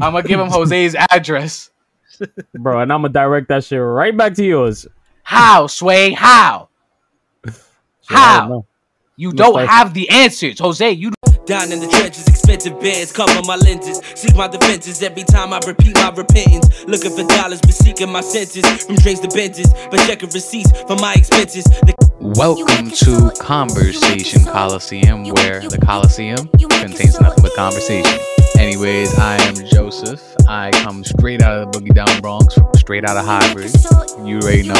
I'm gonna give him Jose's address. bro, and I'm gonna direct that shit right back to yours. How, Sway? How? How? don't. You don't start- have the answers, Jose. You Down in the trenches, expensive beds cover my lenses. Seek my defenses every time I repeat my repentance. Looking for dollars, but seeking my senses. From drinks to benches, but checking receipts for my expenses. The Welcome to Conversation Coliseum, where the Coliseum contains nothing but conversation. Anyways, I am Joseph. I come straight out of the Boogie Down Bronx, straight out of Hybrid. You already know.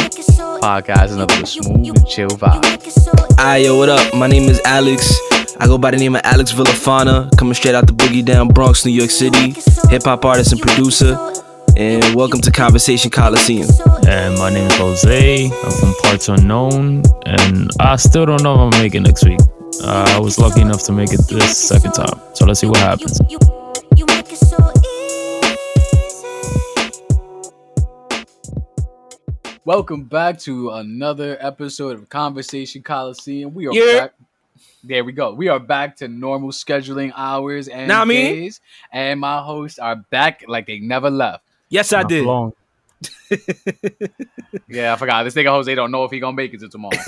Podcast is nothing but smooth and chill vibe. Aye, yo, what up? My name is Alex. I go by the name of Alex Villafana, coming straight out the Boogie Down Bronx, New York City. Hip hop artist and producer. And welcome to Conversation Coliseum. And my name is Jose. I'm from Parts Unknown, and I still don't know if I'm gonna it next week. Uh, I was lucky enough to make it this second time, so let's see what happens. Welcome back to another episode of Conversation Coliseum. We are Yeah. back. There we go. We are back to normal scheduling hours and Nah, me. days, and my hosts are back like they never left. Yes, I did. long. Yeah, I forgot. This nigga Jose don't know if he gonna make it to tomorrow.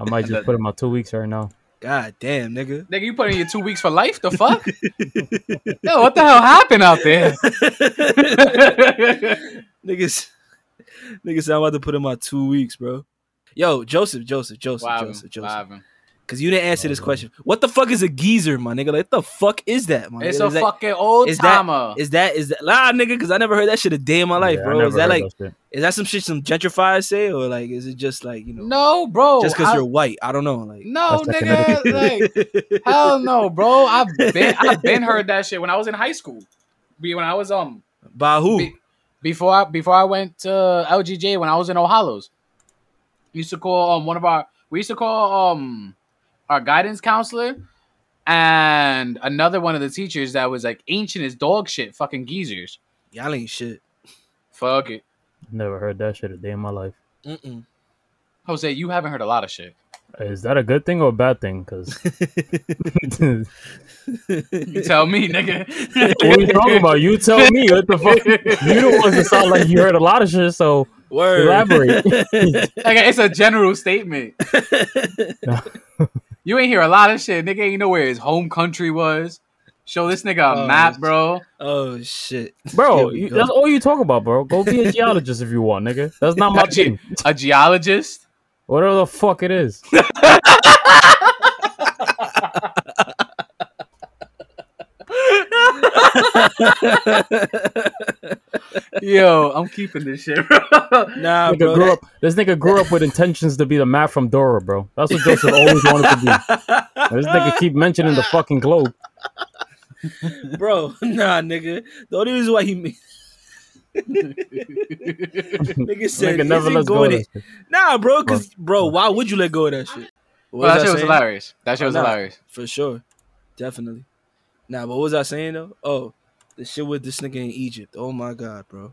I might just put him my two weeks right now. God damn, nigga. nigga, you put in your two weeks for life? The fuck? Yo, what the hell happened out there? Niggas, niggas, I'm about to put in my two weeks, bro. Yo, Joseph, Joseph, Joseph, Joseph, Joseph. Wow. Because you didn't answer this question. What the fuck is a geezer, my nigga? Like, what the fuck is that, my It's nigga? a that, fucking old is timer. Is that is that nah, nigga? Because I never heard that shit a day in my life, Yeah, bro. Is that like shit. is that some shit some gentrifiers say, or like is it just like you know no, bro. just because I- you're white? I don't know. Like no, nigga. Like, hell no, bro. I've been I've been heard that shit when I was in high school. Be- When I was um by who? be- before I before I went to LGJ when I was in All Hallows. Used to call um one of our we used to call um our guidance counselor and another one of the teachers that was like ancient as dog shit, fucking geezers. Y'all ain't shit. Fuck it. Never heard that shit a day in my life. Mm-mm. Jose, you haven't heard a lot of shit. Is that a good thing or a bad thing? Because You tell me, nigga. what are you talking about? You tell me. What the fuck? You don't want to sound like you heard a lot of shit. So Word. elaborate. Like, it's a general statement. you ain't hear a lot of shit. Nigga ain't know where his home country was. Show this nigga a Oh, map, bro. oh shit, bro, you, that's all you talk about, bro. Go be a geologist if you want, nigga. That's not my A, ge- thing. a geologist. Whatever the fuck it is. Yo, I'm keeping this shit, bro. Nah, Nigga bro. grew that- up. This nigga grew up with intentions to be the Map from Dora, bro. That's what Joseph always wanted to be. This nigga keep mentioning the fucking globe. bro, nah, nigga. The only reason why he made nigga said Nigga never isn't lets go going of in- this shit. Nah, bro, cause bro, why would you let go of that shit? Well, that I shit was hilarious. That shit Oh, was nah, hilarious. For sure. Definitely. Nah, but what was I saying though? Oh, the shit with this nigga in Egypt. Oh my god, bro.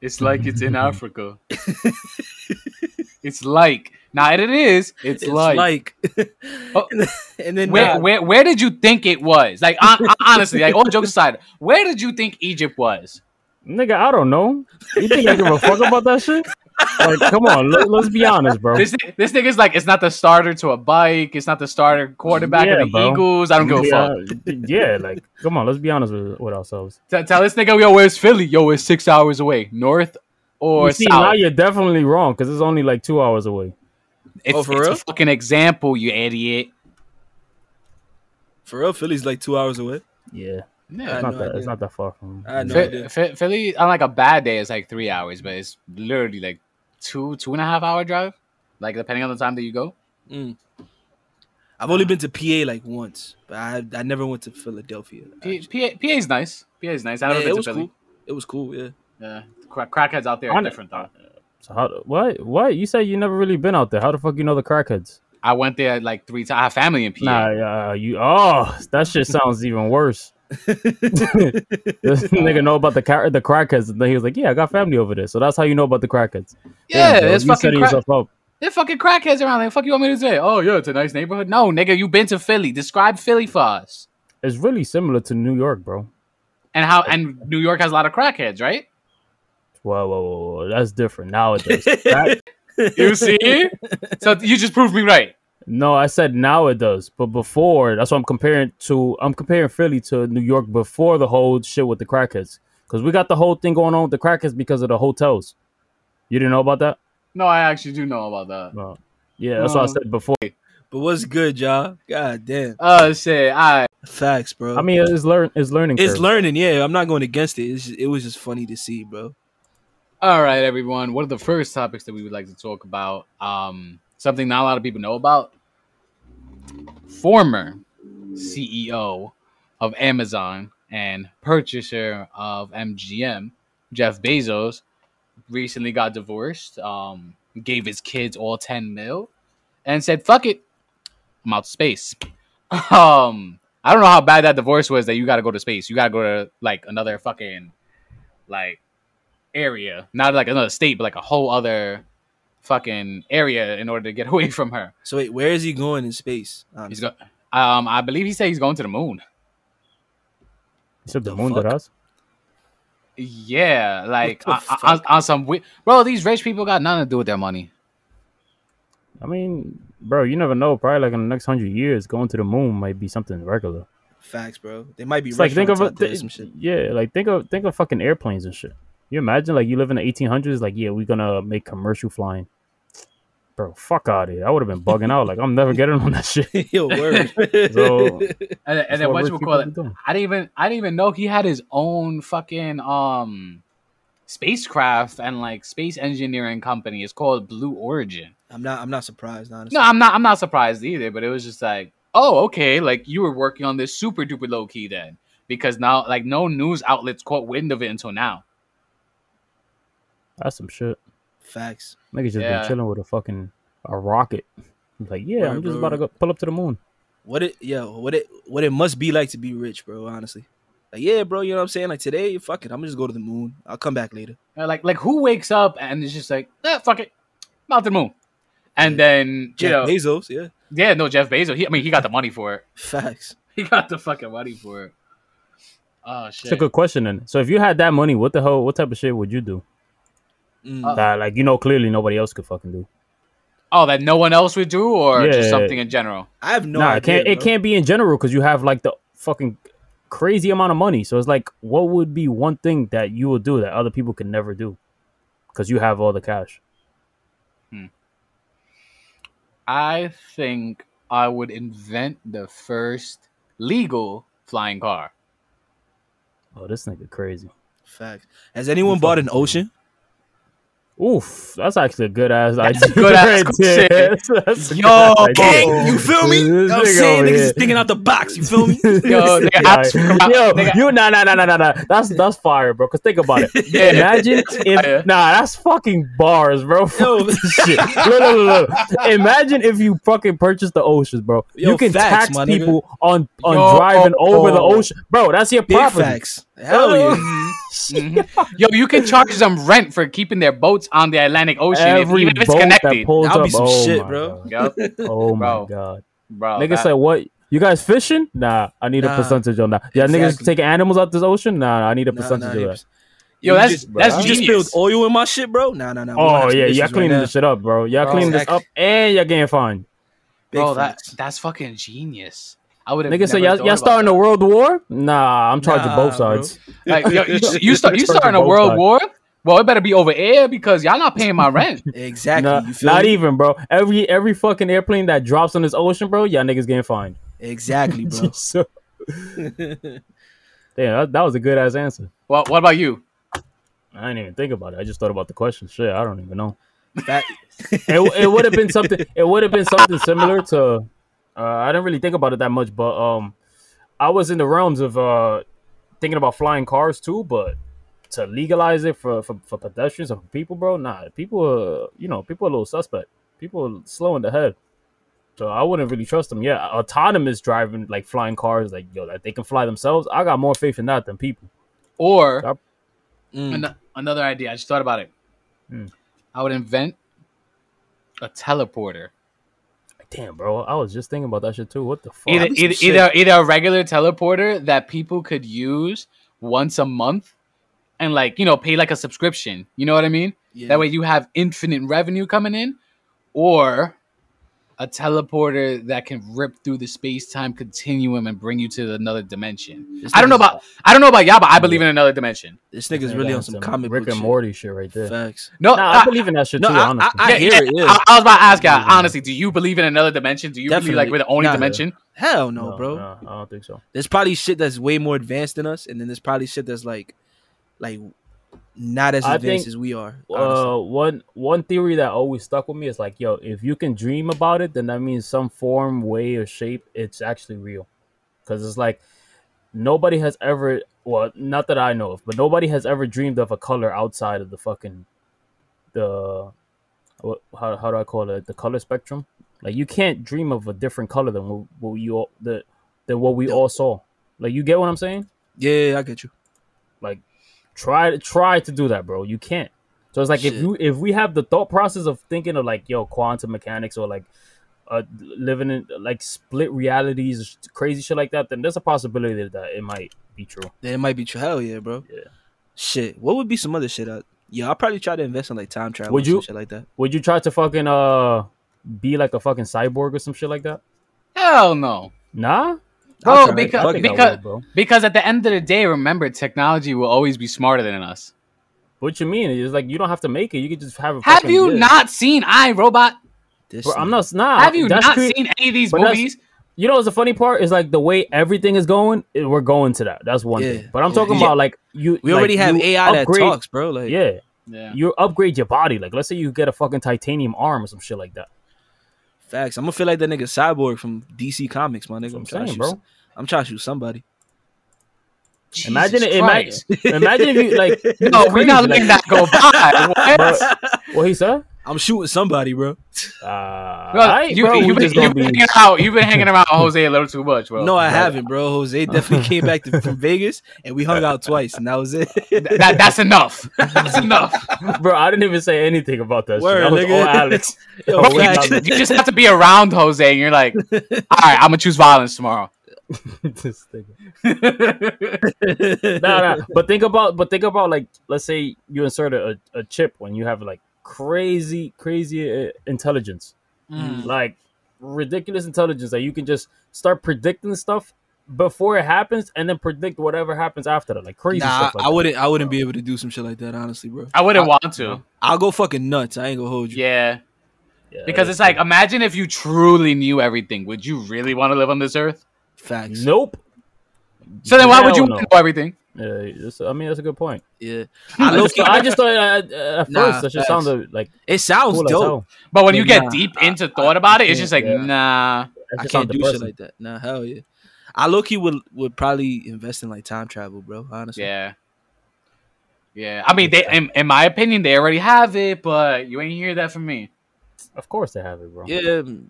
It's like it's in Africa. it's like. Nah, it is. It's, It's like. like, Oh. and then, Where, nah, where where did you think it was? Like hon- hon- honestly, like all jokes aside, where did you think Egypt was? Nigga, I don't know. You think I give a fuck about that shit? Like, come on, let, us be honest, bro. This this nigga's like it's not the starter to a bike. It's not the starter quarterback Yeah, of the bro. Eagles. I don't give a fuck. yeah, yeah, like, come on, let's be honest with, with ourselves. T- tell this nigga, yo, where's Philly? Yo, it's six hours away, north or you see, south. now you're definitely wrong because it's only like two hours away. it's, Oh, for it's real? a fucking example, you idiot. for real, Philly's like two hours away. Yeah, Yeah. It's not no that. idea. It's not that far from. I no Phi- Philly on like a bad day, it's like three hours, but it's literally like two two and a half hour drive, like depending on the time that you go. Mm. I've only been to PA like once, but I I never went to Philadelphia. P- PA, PA's nice. PA's nice. I Yeah, never it been to was Philly. cool. It was cool. Yeah. Yeah, Cra- crackheads out there are different though. So how? What? What? You say you never really been out there? How the fuck you know the crackheads? I went there like three times. I have family in PA. Nah, uh, you. Oh, that shit sounds even worse. this nigga know about the car- the crackheads, and then he was like, "Yeah, I got family over there." So that's how you know about the crackheads. yeah, Damn, there's you fucking crack- up. there's fucking crackheads around there. Fuck you want me to say? Oh yeah, it's a nice neighborhood. No, nigga, you been to Philly? Describe Philly for us. it's really similar to New York, bro. And how and New York has a lot of crackheads, right? Whoa, whoa, whoa, whoa. that's different nowadays. That- You see? so you just proved me right. No, I said now it does, but before that's what I'm comparing to. I'm comparing Philly to New York before the whole shit with the crackheads, because we got the whole thing going on with the crackheads because of the hotels. You didn't know about that? No, I actually do know about that. No. Yeah, that's what I Um, said before. But what's good, y'all? God damn. Oh shit! I Facts, bro. I mean, it's learn, it's learning. it's curve. learning. Yeah, I'm not going against it. It's just, it was just funny to see, bro. All right, everyone. One of the first topics that we would like to talk about, um, something not a lot of people know about. Former CEO of Amazon and purchaser of MGM, Jeff Bezos, recently got divorced. Um, gave his kids all ten mil, and said, "Fuck it, I'm out to space." Um, I don't know how bad that divorce was. That you got to go to space. You got to go to like another fucking like area, not like another state, but like a whole other fucking area in order to get away from her. So wait, where is he going in space? Um, he's Honestly? go- um, I believe he said he's going to the moon. You said the, The moon fuck? did us. Yeah, like the on, on, on some we- bro. These rich people got nothing to do with their money. I mean, bro, you never know. Probably like in the next hundred years, going to the moon might be something regular. Facts, bro. They might be It's like think of restaurants it, out there or some shit. yeah, like think of think of fucking airplanes and shit. You imagine like you live in the 1800s, like yeah, we're gonna make commercial flying. Bro, fuck out of here. I would have been bugging out. Like I'm never getting on that shit. Yo, word. So- And, and then what rich you people call be it? I didn't even I didn't even know he had his own fucking um spacecraft and like space engineering company. It's called Blue Origin. I'm not. I'm not surprised, honestly. No, I'm not. I'm not surprised either. But it was just like, oh, okay. Like you were working on this super duper low key then, because now like no news outlets caught wind of it until now. That's some shit. Facts. Niggas just Yeah. been chilling with a fucking a rocket. Like, yeah, I'm just bro. about to go pull up to the moon. What it, yo, what it, what it must be like to be rich, bro. Honestly, like, yeah, bro. You know what I'm saying? Like today, fuck it. I'm gonna just go to the moon. I'll come back later. Uh, Like like who wakes up and is just like, eh, fuck it, I'm out to the moon, and then you Jeff know, Bezos, yeah. yeah, no, Jeff Bezos. He, I mean, he got the money for it. Facts. He got the fucking money for it. Oh shit. It's a good question. Then, so if you had that money, what the hell? What type of shit would you do? Mm. That like you know clearly nobody else could fucking do. Oh, that no one else would do, or Yeah. just something in general. I have no nah, it can't. It can't be in general because you have like the fucking crazy amount of money. So it's like, what would be one thing that you would do that other people can never do? Because you have all the cash. I think I would invent the first legal flying car. Oh, this nigga crazy. Facts. Has anyone bought an ocean? Oof, that's actually a good ass idea. a good ass question. That's Yo. Gang, you feel me? You know I'm saying? Niggas is thinking out the box. You feel me? Yo, nigga, Yeah, yo, nigga- you nah nah nah nah nah nah. That's that's fire, bro. Cause think about it. Yeah. Imagine if nah, that's fucking bars, bro. Yo. shit. Look, look, look, look. Imagine if you fucking purchase the oceans, bro. Yo, you can facts, tax my nigga. people on on Yo. driving over the oh. ocean, bro. That's your Big property. facts. Hell yeah. Mhm. Yo, you can charge them rent for keeping their boats on the Atlantic Ocean, if, Every even if it's boat that pulls That'll up, be some oh shit, my bro. God. Yep, Oh my Bro. god. bro. Niggas that- say what? You guys fishing? Nah, I need Nah. a percentage on that. Yeah, niggas taking animals out this ocean? Nah, I need a percentage nah, of that. Yo, you that's just- that's You just genius. spilled oil in my shit, bro. Nah, nah, nah. Oh yeah, y'all cleaning now. this shit up, bro. Y'all Bro, cleaning this up, and y'all getting fined. Big bro, that that's fucking genius. I would have. Nigga say y'all, y'all starting a world war? Nah, I'm charging Nah, both sides. Like, yo, you, you start you Charging starting a world sides. war? Well, it better be over air because y'all not paying my rent. Exactly. Nah, you feel not me? even, bro. Every every fucking airplane that drops on this ocean, bro, y'all niggas getting fined. Exactly, bro. so, damn, that, that was a good ass answer. well, what about you? I didn't even think about it. I just thought about the question. Shit, I don't even know. Fact- it, it would have been something. It would have been something similar to. Uh, I didn't really think about it that much, but um, I was in the realms of uh thinking about flying cars too. But to legalize it for for, for pedestrians or for people, bro, nah, people are you know people are a little suspect. People are slow in the head. So I wouldn't really trust them. Yeah, autonomous driving, like flying cars, like yo, that they can fly themselves. I got more faith in that than people. Or Yep. Mm. an- another idea. I just thought about it. Hmm. I would invent a teleporter. Damn, bro. I was just thinking about that shit too. What the fuck? Either that'd be some either, either either a regular teleporter that people could use once a month, and like you know pay like a subscription. You know what I mean? Yeah. That way you have infinite revenue coming in, or a teleporter that can rip through the space time continuum and bring you to another dimension. This I don't know about I don't know about y'all, but I believe in another dimension. This nigga's Yeah, really on that's some comic Rick and shit. Morty shit right there. Facts. No, Nah, I I, believe in that shit No, too. I- honestly. I- yeah, hear yeah, it, yeah. I, I was about to ask you Yeah. honestly. Do you believe in another dimension? Do you believe like we're the only Nah. dimension? Hell no, bro. no, I don't think so. There's probably shit that's way more advanced than us, and then there's probably shit that's like, like, not as I advanced think, as we are. Uh, one one theory that always stuck with me is like, yo, if you can dream about it, then that means some form, way, or shape, it's actually real. Because it's like nobody has ever, well, not that I know of, but nobody has ever dreamed of a color outside of the fucking the what how how do I call it the color spectrum? Like you can't dream of a different color than what, what you all the than what we all saw. Like you get what I'm saying? yeah, yeah, I get you. Like try to try to do that, bro. You can't. So it's like if you if we have the thought process of thinking of like yo quantum mechanics or like uh living in like split realities, crazy shit like that, then there's a possibility that it might be true. Yeah, it might be true. Hell yeah, bro. Yeah. Shit. What would be some other shit? I, yeah, I'll probably try to invest in like time travel. Would and you- shit like that? Would you try to fucking uh be like a fucking cyborg or some shit like that? Hell no. Nah, Bro, I'll oh, try it. because Fuck it, I because bro. because at the end of the day, remember, technology will always be smarter than us. What you mean? It's like you don't have to make it. You can just have. A Have fucking- you yeah. not seen I Robot? This Bro, I'm nigga. not. Nah. Have you not cre- seen any of these but movies? You know, what's the funny part is like the way everything is going. We're going to that. That's one Yeah. thing. But I'm talking Yeah. about like you. We like, already have you AI that talks, bro. Like, Yeah, Yeah. you upgrade your body. Like, let's say you get a fucking titanium arm or some shit like that. Facts. I'm gonna feel like that nigga Cyborg from DC Comics, my nigga. I'm trying I'm to saying, shoot. bro. I'm trying to shoot somebody. Imagine it. Imagine, Christ. imagine if you like. No, we're not letting that go by. What? But, what he said? I'm shooting somebody, bro. Uh, Bro, you, bro, you've been, you've been be- hanging out. You've been hanging around Jose a little too much, bro. no, I haven't, bro. Jose definitely came back to, from Vegas, and we hung out twice, and that was it. that, that's enough. That's enough. bro. I didn't even say anything about that. Word, shit. That was nigga. all Alex. Yo, Bro, you, just, you just have to be around Jose, and you're like, all right, I'm gonna choose violence tomorrow. This nigga. nah, nah. But think about, but think about like, let's say you insert a, a chip when you have like crazy, crazy uh, intelligence, Mm. like ridiculous intelligence that you can just start predicting stuff before it happens and then predict whatever happens after that, like crazy Nah, stuff. Like I wouldn't. I wouldn't be able to do some shit like that, honestly, bro. I wouldn't I- want to. I'll go fucking nuts. I ain't gonna hold you. Yeah, Yeah, because it's like, imagine if you truly knew everything. Would you really want to live on this earth? Facts. nope. So then, why would you Hell want no. to know everything? Yeah, it's- I mean that's a good point. Yeah. I, I just, I just thought uh, uh, at Nah, first that just facts. sounded like It sounds cool as dope. But when you get nah, deep I- into thought about it, it's just like, yeah. nah. That I can't sounded do shit like that. Nah, hell yeah. I low key would would probably invest in like time travel, bro. Honestly. Yeah. Yeah. I mean, they, in, in my opinion, they already have it, but you ain't hear that from me. Of course they have it, bro. Yeah. mm,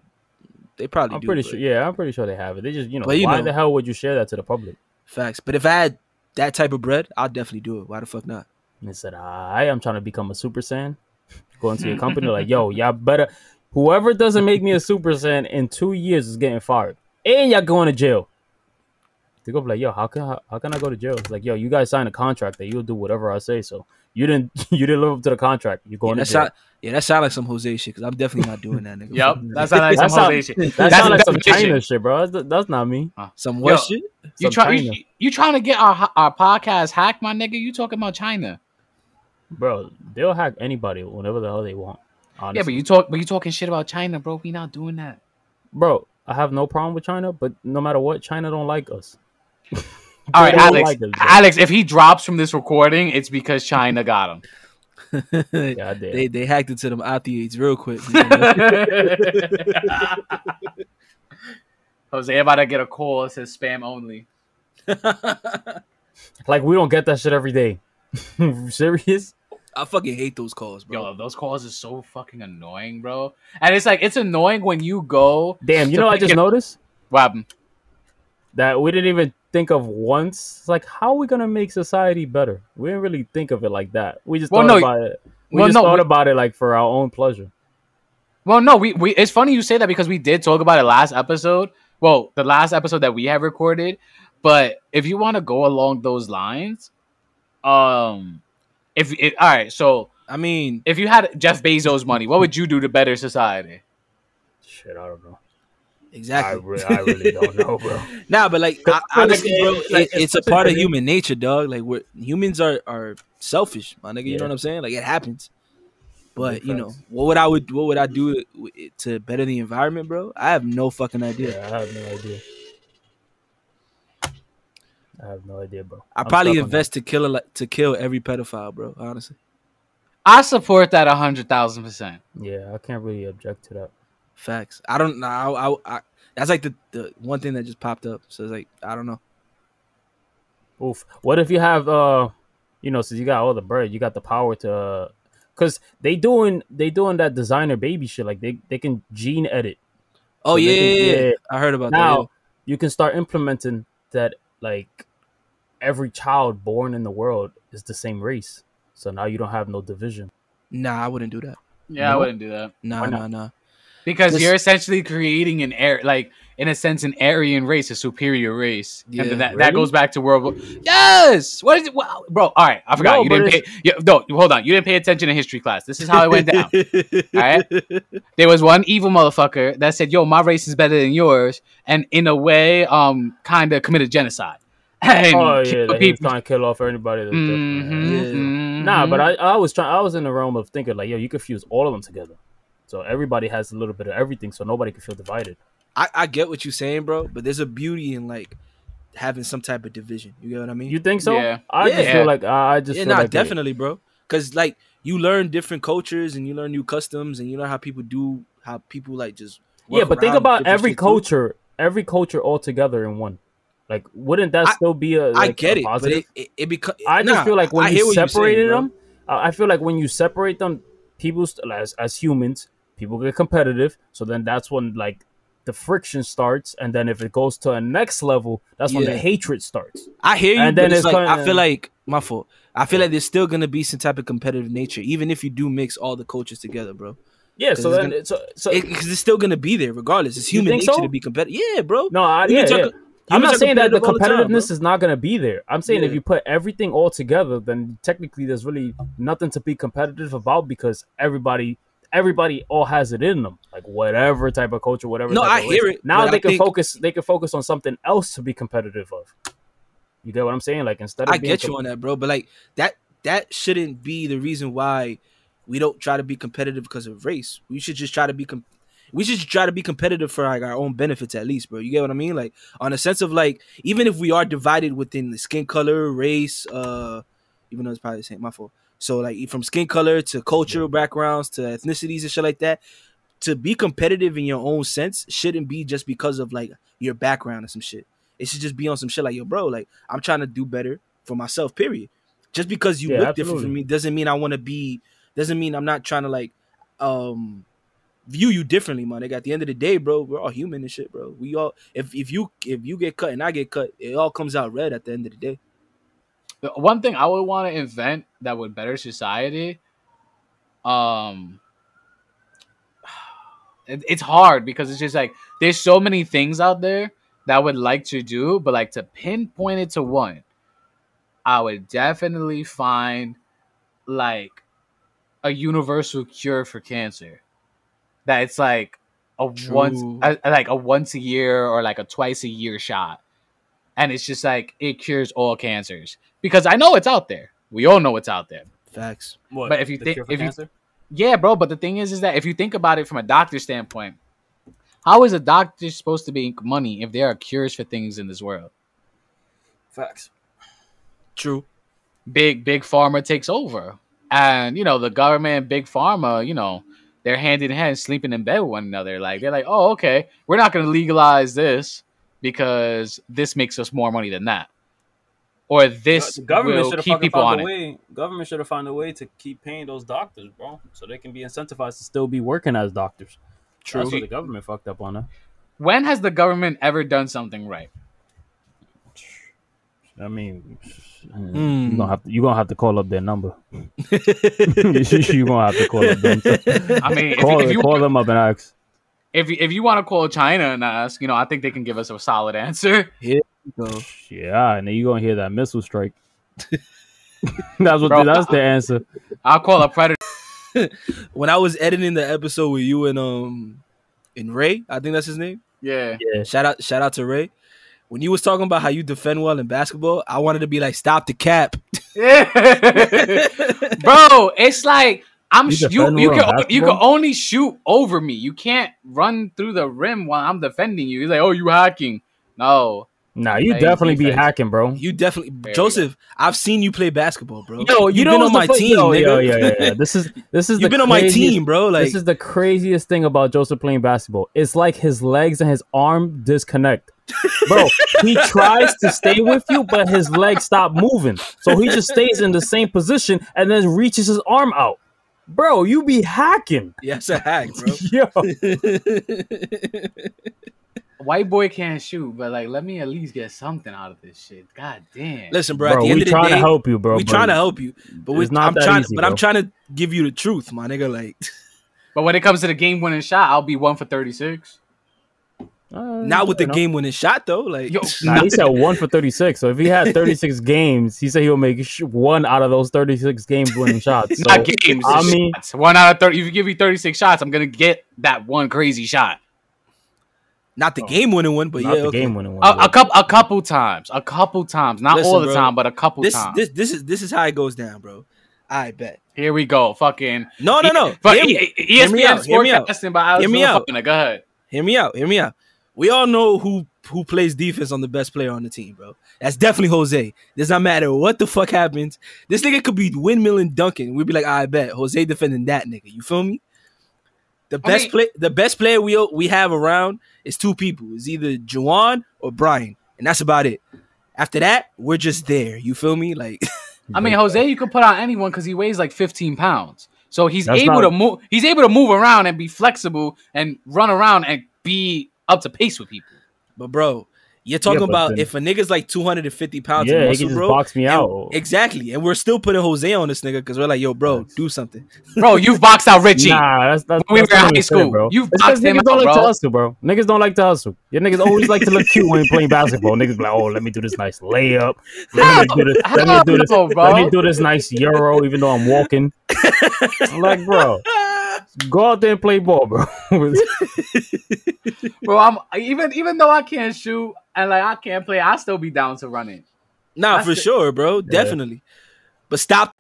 They probably I'm do. pretty but- sure. Yeah, I'm pretty sure they have it. They just, you know, But you why know- the hell would you share that to the public? Facts. But if I had that type of bread, I'll definitely do it. Why the fuck not? And they said, I am trying to become a Super Saiyan. Going to your company, like, yo, y'all better. Whoever doesn't make me a Super Saiyan in two years is getting fired, and y'all going to jail. They go like, yo, how can how, how can I go to jail? It's like, yo, you guys signed a contract that you'll do whatever I say. So you didn't you didn't live up to the contract. You're going that to jail. sound, yeah, that sound like some Jose shit. Cause I'm definitely not doing that, nigga. Yep. That's not like some Jose shit. that That's sounds like some. China shit, bro. That's, that's not me. Some what Yo, shit? You Some try you, you trying to get our our podcast hacked, my nigga? You talking about China? bro. They'll hack anybody whenever the hell they want. Honestly. Yeah, but you talk, but you talking shit about China, bro. We not doing that. bro, I have no problem with China, but no matter what, China don't like us. All right, They don't Alex. like us. Alex, if he drops from this recording, it's because China got him. they God damn. they hacked into them opioids real quick. Jose about to get a call. It says spam only. like we don't get that shit every day. Serious? I fucking hate those calls, bro. Yo, those calls are so fucking annoying, bro. And it's like it's annoying when you go. Damn, you know what I just it- noticed? What happened? That we didn't even think of once. Like how are we gonna make society better? We didn't really think of it like that. We just Well, thought no, about it. We well, just no, thought we- about it like for our own pleasure. Well, no, we, we it's funny you say that because we did talk about it last episode. Well, the last episode that we have recorded. But if you want to go along those lines, um, if it, all right, so I mean, if you had Jeff Bezos' money, what would you do to better society? Shit, I don't know. I, exactly. re- I really don't know, bro. Nah, but like I, honestly, bro, Like, like, it, it's a part of human nature, dog. Like we're humans are are selfish, my nigga. You Yeah. know what I'm saying? Like it happens. But you know what would I would what would I do to, to better the environment, bro? I have no fucking idea. Yeah, I have no idea. I have no idea, bro. I probably invest to kill a, to kill every pedophile, bro. Honestly, I support that a hundred thousand percent. Yeah, I can't really object to that. Facts. I don't know. I, I, I, that's like the, the one thing that just popped up. So it's like I don't know. Oof. What if you have uh you know, since you got all the bread, you got the power to uh, cause they doing they doing that designer baby shit. Like they, they can gene edit. Oh So yeah, can- yeah, yeah. yeah. I heard about Now that. you can start implementing that like every child born in the world is the same race. So now you don't have no division. Nah, I wouldn't do that. Yeah, I wouldn't do that Nah, nah, nah. Because This- you're essentially creating an air, like in a sense, an Aryan race, a superior race, Yeah. and that, that goes back to World War. Yes. What is it, wow. bro? All right, I forgot. No, you didn't pay. Yeah, no, hold on. You didn't pay attention in history class. This is how it went down. all right, there was one evil motherfucker that said, "Yo, my race is better than yours," and in a way, um, kind of committed genocide. And oh yeah, like people. trying to kill off anybody. that's different. Mhm, Yeah. mhm. Nah, but I, I was trying. I was in the realm of thinking like, yo, you could fuse all of them together, so everybody has a little bit of everything, so nobody can feel divided. I, I get what you're saying, bro, but there's a beauty in like having some type of division. You get what I mean? You think so? Yeah. I just Yeah. feel like I I just yeah, feel nah, like definitely, bro. Because like you learn different cultures and you learn new customs and you learn how people do how people like just yeah, but think about every shit, too. culture, every culture all together in one. Like, wouldn't that I- still be a? I like, get a it, but it it, it becomes. I just feel like when you separated them, uh, I feel like when you separate them, people st- as as humans, people get competitive. So then that's when like the friction starts, and then if it goes to a next level, that's when Yeah. the hatred starts. I hear you, and then it's, it's like I kinda- feel like my fault. I feel like there's still gonna be some type of competitive nature, even if you do mix all the cultures together, bro. Yeah. So then, gonna- it's so, so Because it's still gonna be there regardless. It's human nature so? to be competitive. Yeah, bro. no, I, yeah, yeah. co- I'm not saying that the competitive all the time, competitiveness is not going to be there. I'm saying if you put everything all together, then technically there's really nothing to be competitive about because everybody, everybody all has it in them. Like whatever type of culture, whatever. No, I hear it, Now they I can think- focus. They can focus on something else to be competitive of. You get what I'm saying? Like instead of I get you on that, bro. But like that that shouldn't be the reason why we don't try to be competitive because of race. We should just try to be com- we should try to be competitive for like our own benefits at least, bro. You get what I mean? Like on a sense of like even if we are divided within the skin color, race, uh even though it's probably the same, my fault. So like from skin color to cultural backgrounds to ethnicities and shit like that, to be competitive in your own sense shouldn't be just because of like your background and some shit. It should just be on some shit like yo, bro. Like I'm trying to do better for myself. Period. Just because you Yeah, look different from me doesn't mean I want to be. Doesn't mean I'm not trying to like um view you differently, man. Like at the end of the day, bro, we're all human and shit, bro. We all if if you if you get cut and I get cut, it all comes out red at the end of the day. The one thing I would want to invent that would better society, um, it, it's hard because it's just like there's so many things out there that I would like to do, but like to pinpoint it to one, I would definitely find like a universal cure for cancer. That it's like a once, a, like a once a year or like a twice a year shot, and it's just like it cures all cancers because I know it's out there. We all know it's out there. Facts. What, But if you think- cure for if you- Yeah, bro. But the thing is, is that if you think about it from a doctor standpoint, how is a doctor supposed to make money if there are cures for things in this world? facts. True. Big big pharma takes over, and you know the government, big pharma, you know they're hand in hand, sleeping in bed with one another. Like they're like, oh, okay, we're not going to legalize this because this makes us more money than that, or this the government will should have keep people found on a it. way. Government should have found a way to keep paying those doctors, bro, so they can be incentivized to still be working as doctors. True. That's what the government fucked up on. Huh? When has the government ever done something right? I mean, Hmm. you gonna have to you gonna have to call up their number. you gonna have to call up them. I mean, if, you- if you call them up and ask. If you, if you want to call China and ask, you know, I think they can give us a solid answer. So, Yeah, and then you gonna hear that missile strike. that's what Bro. that's the answer. I'll call a predator. when I was editing the episode with you and um and Ray, I think that's his name. Yeah. Yeah. Shout out, shout out to Ray. When you was talking about how you defend well in basketball, I wanted to be like, stop the cap. Yeah. Bro, it's like I'm You you you well in can you can only shoot over me. You can't run through the rim while I'm defending you. He's like, "Oh, you hacking." No. Nah, you Hey, definitely be hacking, bro. You definitely, There we Joseph. I've seen you play basketball, bro. Yo, you You've know been on my fu- team, yo, nigga. yo, yeah, yeah, yeah. This is this is You've the been on my team, bro. Like, this is the craziest thing about Joseph playing basketball. It's like his legs and his arm disconnect. Bro, he tries to stay with you, but his legs stop moving. So he just stays in the same position and then reaches his arm out. Bro, you be hacking. yeah, it's a hack, bro. Yo. White boy can't shoot, but like let me at least get something out of this shit. God damn. Listen, bro. At the end we of the trying day, to help you, bro. we trying to help you, but we, it's not I'm that trying, easy, but I'm trying to give you the truth, my nigga. Like, But when it comes to the game winning shot, I'll be one for 36. Uh, not with the know. game winning shot though. Like, Yo, Nah, he said one for 36. So if he had 36 games, he said he'll make sh- one out of those 36 games winning shots. So, Not games. I mean- shots. one out of 30. If you give me 36 shots, I'm going to get that one crazy shot. not the game winning one, but not yeah, the okay. game winning one. A, a couple, a couple times, a couple times, not Listen, all the bro. time, but a couple This, times. this, this is this is how it goes down, bro. I bet. Here we go, fucking. No, no, no. But Hear me- E- hear me ESPN out, hear me out. By Alex Hear me out. Go ahead. Hear me out. Hear me out. We all know who who plays defense on the best player on the team, bro. That's definitely Jose. Does not matter what the fuck happens. This nigga could be windmilling Duncan. We'd be like, I bet Jose defending that nigga. You feel me? The I best mean- play, the best player we we have around is two people. It's either Juwan or Brian, and that's about it. After that, we're just there. You feel me? Like, I mean, Jose, you could put on anyone because he weighs like 15 pounds, so he's That's able not- to move. He's able to move around and be flexible and run around and be up to pace with people. but bro, you're talking but about then- if a nigga's like 250 pounds of yeah, he can just bro. box me and- out. Exactly, and we're still putting Jose on this nigga because we're like, yo, bro, do something. Bro, you've boxed out Richie. Nah, that's that's, When we that's were in high school, fair, bro. you've It's 'cause boxed him niggas don't out, like to hustle, bro. Niggas don't like to hustle. Your niggas always like to look cute when playing basketball. Niggas be like, oh, let me do this nice layup. Let me do this. Let me do this. Hell no, Let me do this nice euro, even though I'm walking. I'm like, bro, go out there and play ball, bro. Bro, I'm even even though I can't shoot and like I can't play, I still be down to run it. Nah, That's for the- sure, bro, definitely. But stop.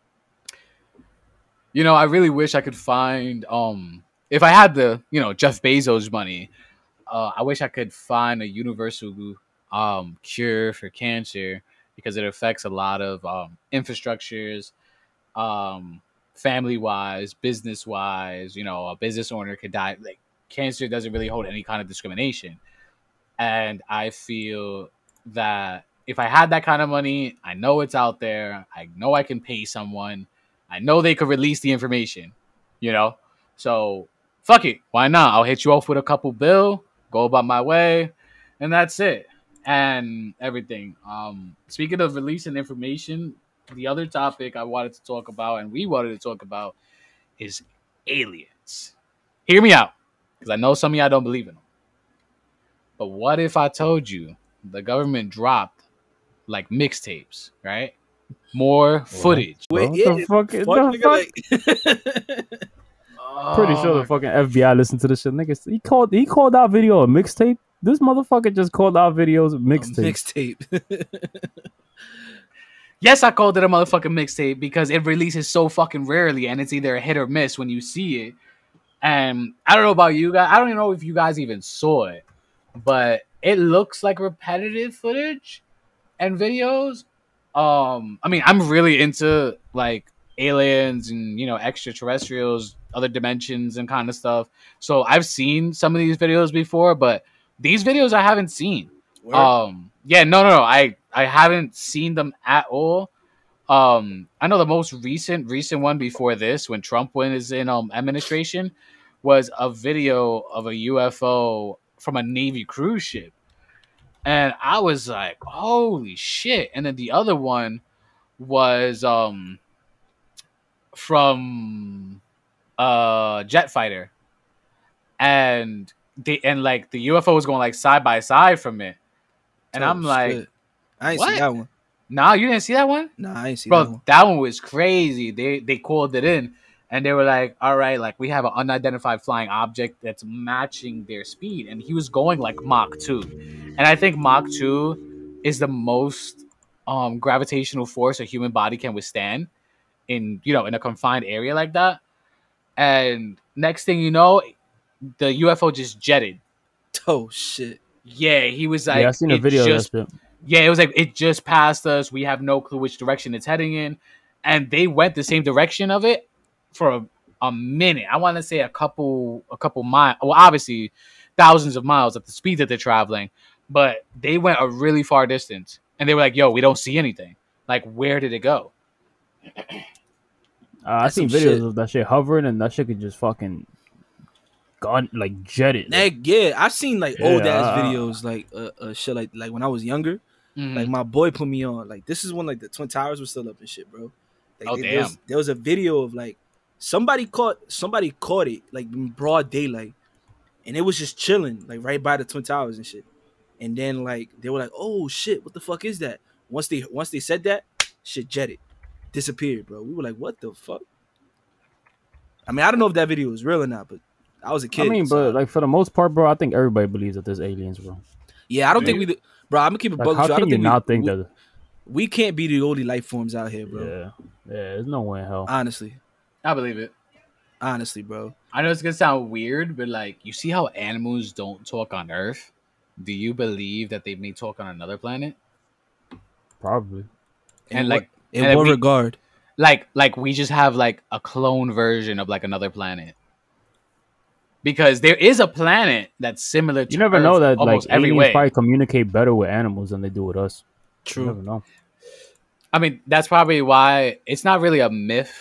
You know, I really wish I could find um if I had the, you know, Jeff Bezos money, uh I wish I could find a universal um cure for cancer because it affects a lot of um infrastructures um family wise, business wise, you know, a business owner could die like cancer doesn't really hold any kind of discrimination. And I feel that if I had that kind of money, I know it's out there. I know I can pay someone. I know they could release the information, you know? So fuck it. Why not? I'll hit you off with a couple bill, go about my way, and that's it. And everything. Um speaking of releasing information, the other topic I wanted to talk about and we wanted to talk about is aliens. Hear me out, because I know some of y'all don't believe in them. But what if I told you the government dropped like mixtapes, right? More footage. Wait, what the yeah, fuck? fuck, the nigga, like- Pretty Oh sure the oh. fucking FBI listened to this shit. Niggas, he called he called that video a mixtape. This motherfucker just called out videos mixtape. mixtape. Yes, I called it a motherfucking mixtape because it releases so fucking rarely and it's either a hit or miss when you see it. And I don't know about you guys. I don't even know if you guys even saw it, but it looks like repetitive footage and videos. Um, I mean, I'm really into like aliens and you know extraterrestrials, other dimensions and kind of stuff. So I've seen some of these videos before, but these videos I haven't seen. Word. Um, yeah, no, no, no. I I haven't seen them at all. Um, I know the most recent recent one before this, when Trump was in um administration, was a video of a UFO from a Navy cruise ship. and I was like, "Holy shit!" And then the other one was um from uh jet fighter and the and like the ufo was going like side by side from it and Oh, i'm like shit. I ain't what? see that one. nah you didn't see that one Nah, I ain't see bro that one. Bro, that one was crazy they they called it in and they were like all right like we have an unidentified flying object that's matching their speed and he was going like mach 2 and i think mach 2 is the most um gravitational force a human body can withstand in you know in a confined area like that and next thing you know the ufo just jetted Oh shit. yeah he was like yeah, I seen a video just of that shit. Yeah, it was like it just passed us. We have no clue which direction it's heading in, and they went the same direction of it for a, a minute. I want to say a couple, a couple miles. Well, obviously, thousands of miles at the speed that they're traveling, but they went a really far distance, and they were like, "Yo, we don't see anything. Like, where did it go?" Uh, I seen videos shit. of that shit hovering, and that shit could just fucking gone like jetted. it. Like, yeah, I've seen like old ass videos, like uh, uh, shit, like like when I was younger. Mhm. Like my boy put me on. Like this is when like the twin towers were still up and shit, bro. Like, Oh, there, there was, damn. there was a video of like somebody caught somebody caught it like in broad daylight, and it was just chilling like right by the twin towers and shit. And then like they were like, "Oh shit, what the fuck is that?" Once they once they said that, shit jetted, disappeared, bro. We were like, "What the fuck?" I mean, I don't know if that video was real or not, but I was a kid. I mean, so- but like for the most part, bro, I think everybody believes that there's aliens, bro. yeah, I don't Do think we, do- bro. I'm gonna keep it. Like, buck how with you. I can don't you think we- not think we, that? we can't be the only life forms out here, bro? Yeah, yeah, there's no way in hell. Honestly, I believe it. honestly, bro. I know it's gonna sound weird, but like, you see how animals don't talk on Earth? Do you believe that they may talk on another planet? Probably. In And, what- like- in and what we- regard? like like we just have like a clone version of like another planet because there is a planet that's similar to You never Earth know that like almost every aliens way probably communicate better with animals than they do with us. True. You never know. i mean that's probably why it's not really a myth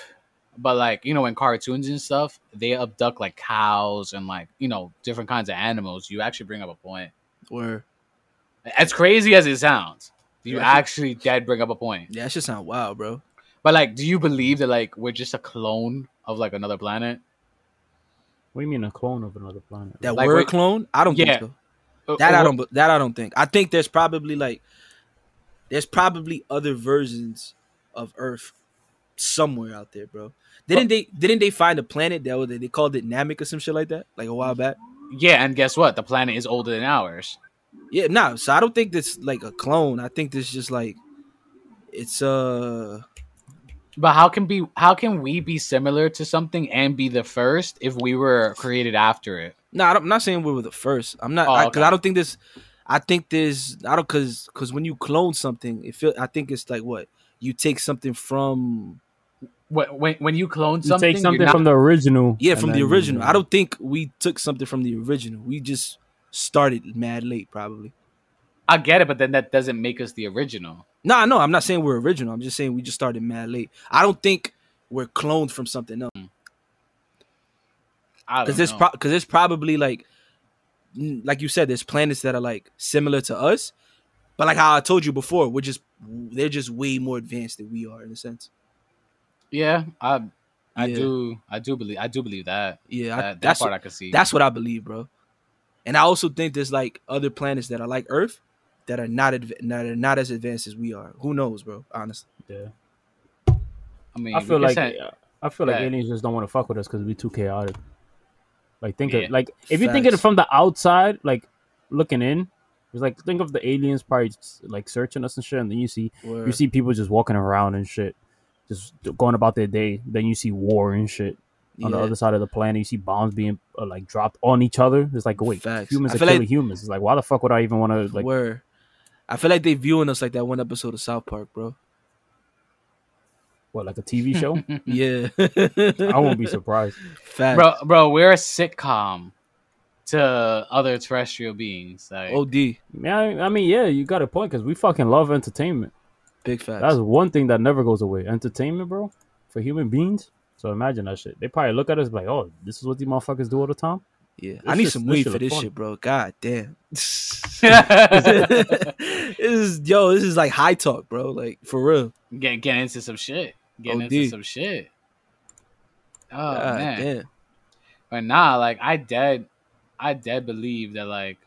but like you know in cartoons and stuff they abduct like cows and like you know different kinds of animals you actually bring up a point Where as crazy as it sounds you Yeah. actually did bring up a point yeah, that should sound wild, bro. but like do you believe that like we're just a clone of like another planet What do you mean a clone of another planet? That Like, word wait- clone? I don't Yeah. think so. That Or- I don't. That I don't think. I think there's probably like, there's probably other versions of Earth somewhere out there, bro. Didn't they? Didn't they find a planet that was they called it Namek or some shit like that, like a while back? yeah and guess what the planet is older than ours Yeah, no. So I don't think this like a clone. I think this just like, it's uh. But how can be how can we be similar to something and be the first if we were created after it? No, I'm not saying we were the first. I'm not Oh, because I, 'cause okay. I don't think this. I think this. I don't because because when you clone something, it feel I think it's like what you take something from When when, when you clone something, take you're something not- from the original. yeah from the original. I don't think we took something from the original. We just started mad late, probably. I get it, but then that doesn't make us the original. No, no, I'm not saying we're original. I'm just saying we just started mad late. I don't think we're cloned from something else hmm. because there's know. pro- because there's probably like like you said, there's planets that are like similar to us, but like how I told you before, we're just they're just way more advanced than we are in a sense. yeah, I I Yeah. do I do believe I do believe that. Yeah, I- that, that that's part what, I can see. that's what I believe, bro. And I also think there's like other planets that are like Earth that are not adv- that are not as advanced as we are. Who knows, bro? Honestly, Yeah. I mean, I feel like say- I feel like aliens just don't want to fuck with us because we're too chaotic. Like think Yeah. of like if you think of it from the outside, like looking in, it's like think of the aliens probably like searching us and shit, and then you see you see people just walking around and shit, just going about their day. Then you see war and shit on the other side of the planet. You see bombs being uh, like dropped on each other. It's like wait, Facts. humans I are killing like- humans. It's like why the fuck would I even want to like? Word. I feel like they viewing us like that one episode of South Park, bro. What like a TV show? Yeah, I won't be surprised. Facts. bro, bro, we're a sitcom to other terrestrial beings. Like, Od Man, I mean, yeah, you got a point because we fucking love entertainment. big facts. That's one thing that never goes away. Entertainment, bro, for human beings. So imagine that shit. They probably look at us like, oh, this is what these motherfuckers do all the time. Yeah, This I need shit- some weed for this fun. shit, bro. God damn. this is yo, this is like high talk, bro. Like for real. Get get into some shit. Getting OD. into some shit. Oh God man. damn. But nah, like I dead I dead believe that like,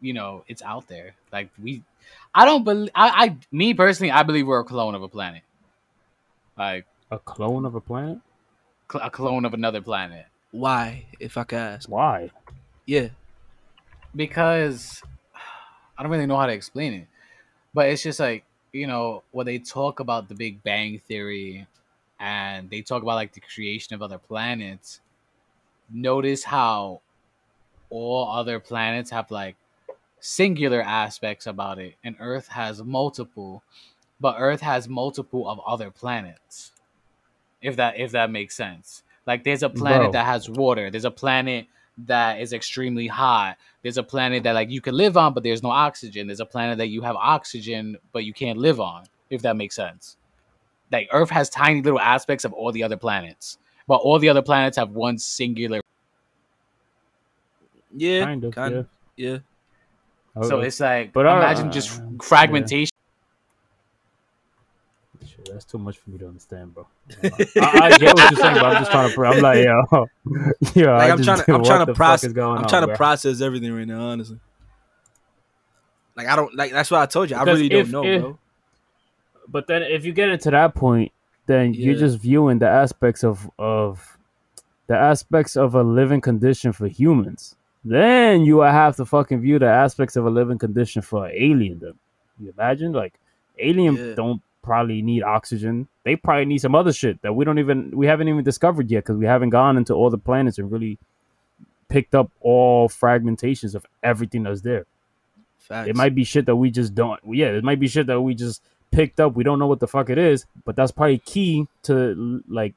you know, it's out there. Like we I don't believe I, I me personally, I believe we're a clone of a planet. Like A clone of a planet? cl- a clone of another planet. Why, if I could ask? Why? Yeah. because I don't really know how to explain it, but it's just like you know when they talk about the Big Bang theory and they talk about like the creation of other planets. Notice how all other planets have like singular aspects about it, and Earth has multiple, but Earth has multiple of other planets. If that if that makes sense, like there's a planet Bro. that has water. There's a planet that is extremely hot. There's a planet that like you can live on, but there's no oxygen. There's a planet that you have oxygen, but you can't live on. If that makes sense. Like Earth has tiny little aspects of all the other planets, but all the other planets have one singular. Yeah. Kind of. Kind yeah. yeah. So Uh, it's like But, uh, imagine just fragmentation. Shit, that's too much for me to understand, bro. I, I get what you're saying, but I'm just trying to. I'm like, yo, yo. Like I I'm trying to I'm trying to process I'm on, trying to bro? process everything right now, honestly. Like I don't like that's what I told you. I Because really don't know, if- bro. But then, if you get into that point, then you're just viewing the aspects of of the aspects of a living condition for humans. Then you have to fucking view the aspects of a living condition for an alien. Then you imagine like alien Yeah. don't probably need oxygen. They probably need some other shit that we don't even we haven't even discovered yet because we haven't gone into all the planets and really picked up all fragmentations of everything that's there. Facts. It might be shit that we just don't. Yeah, it might be shit that we just picked up. We don't know what the fuck it is, but that's probably key to like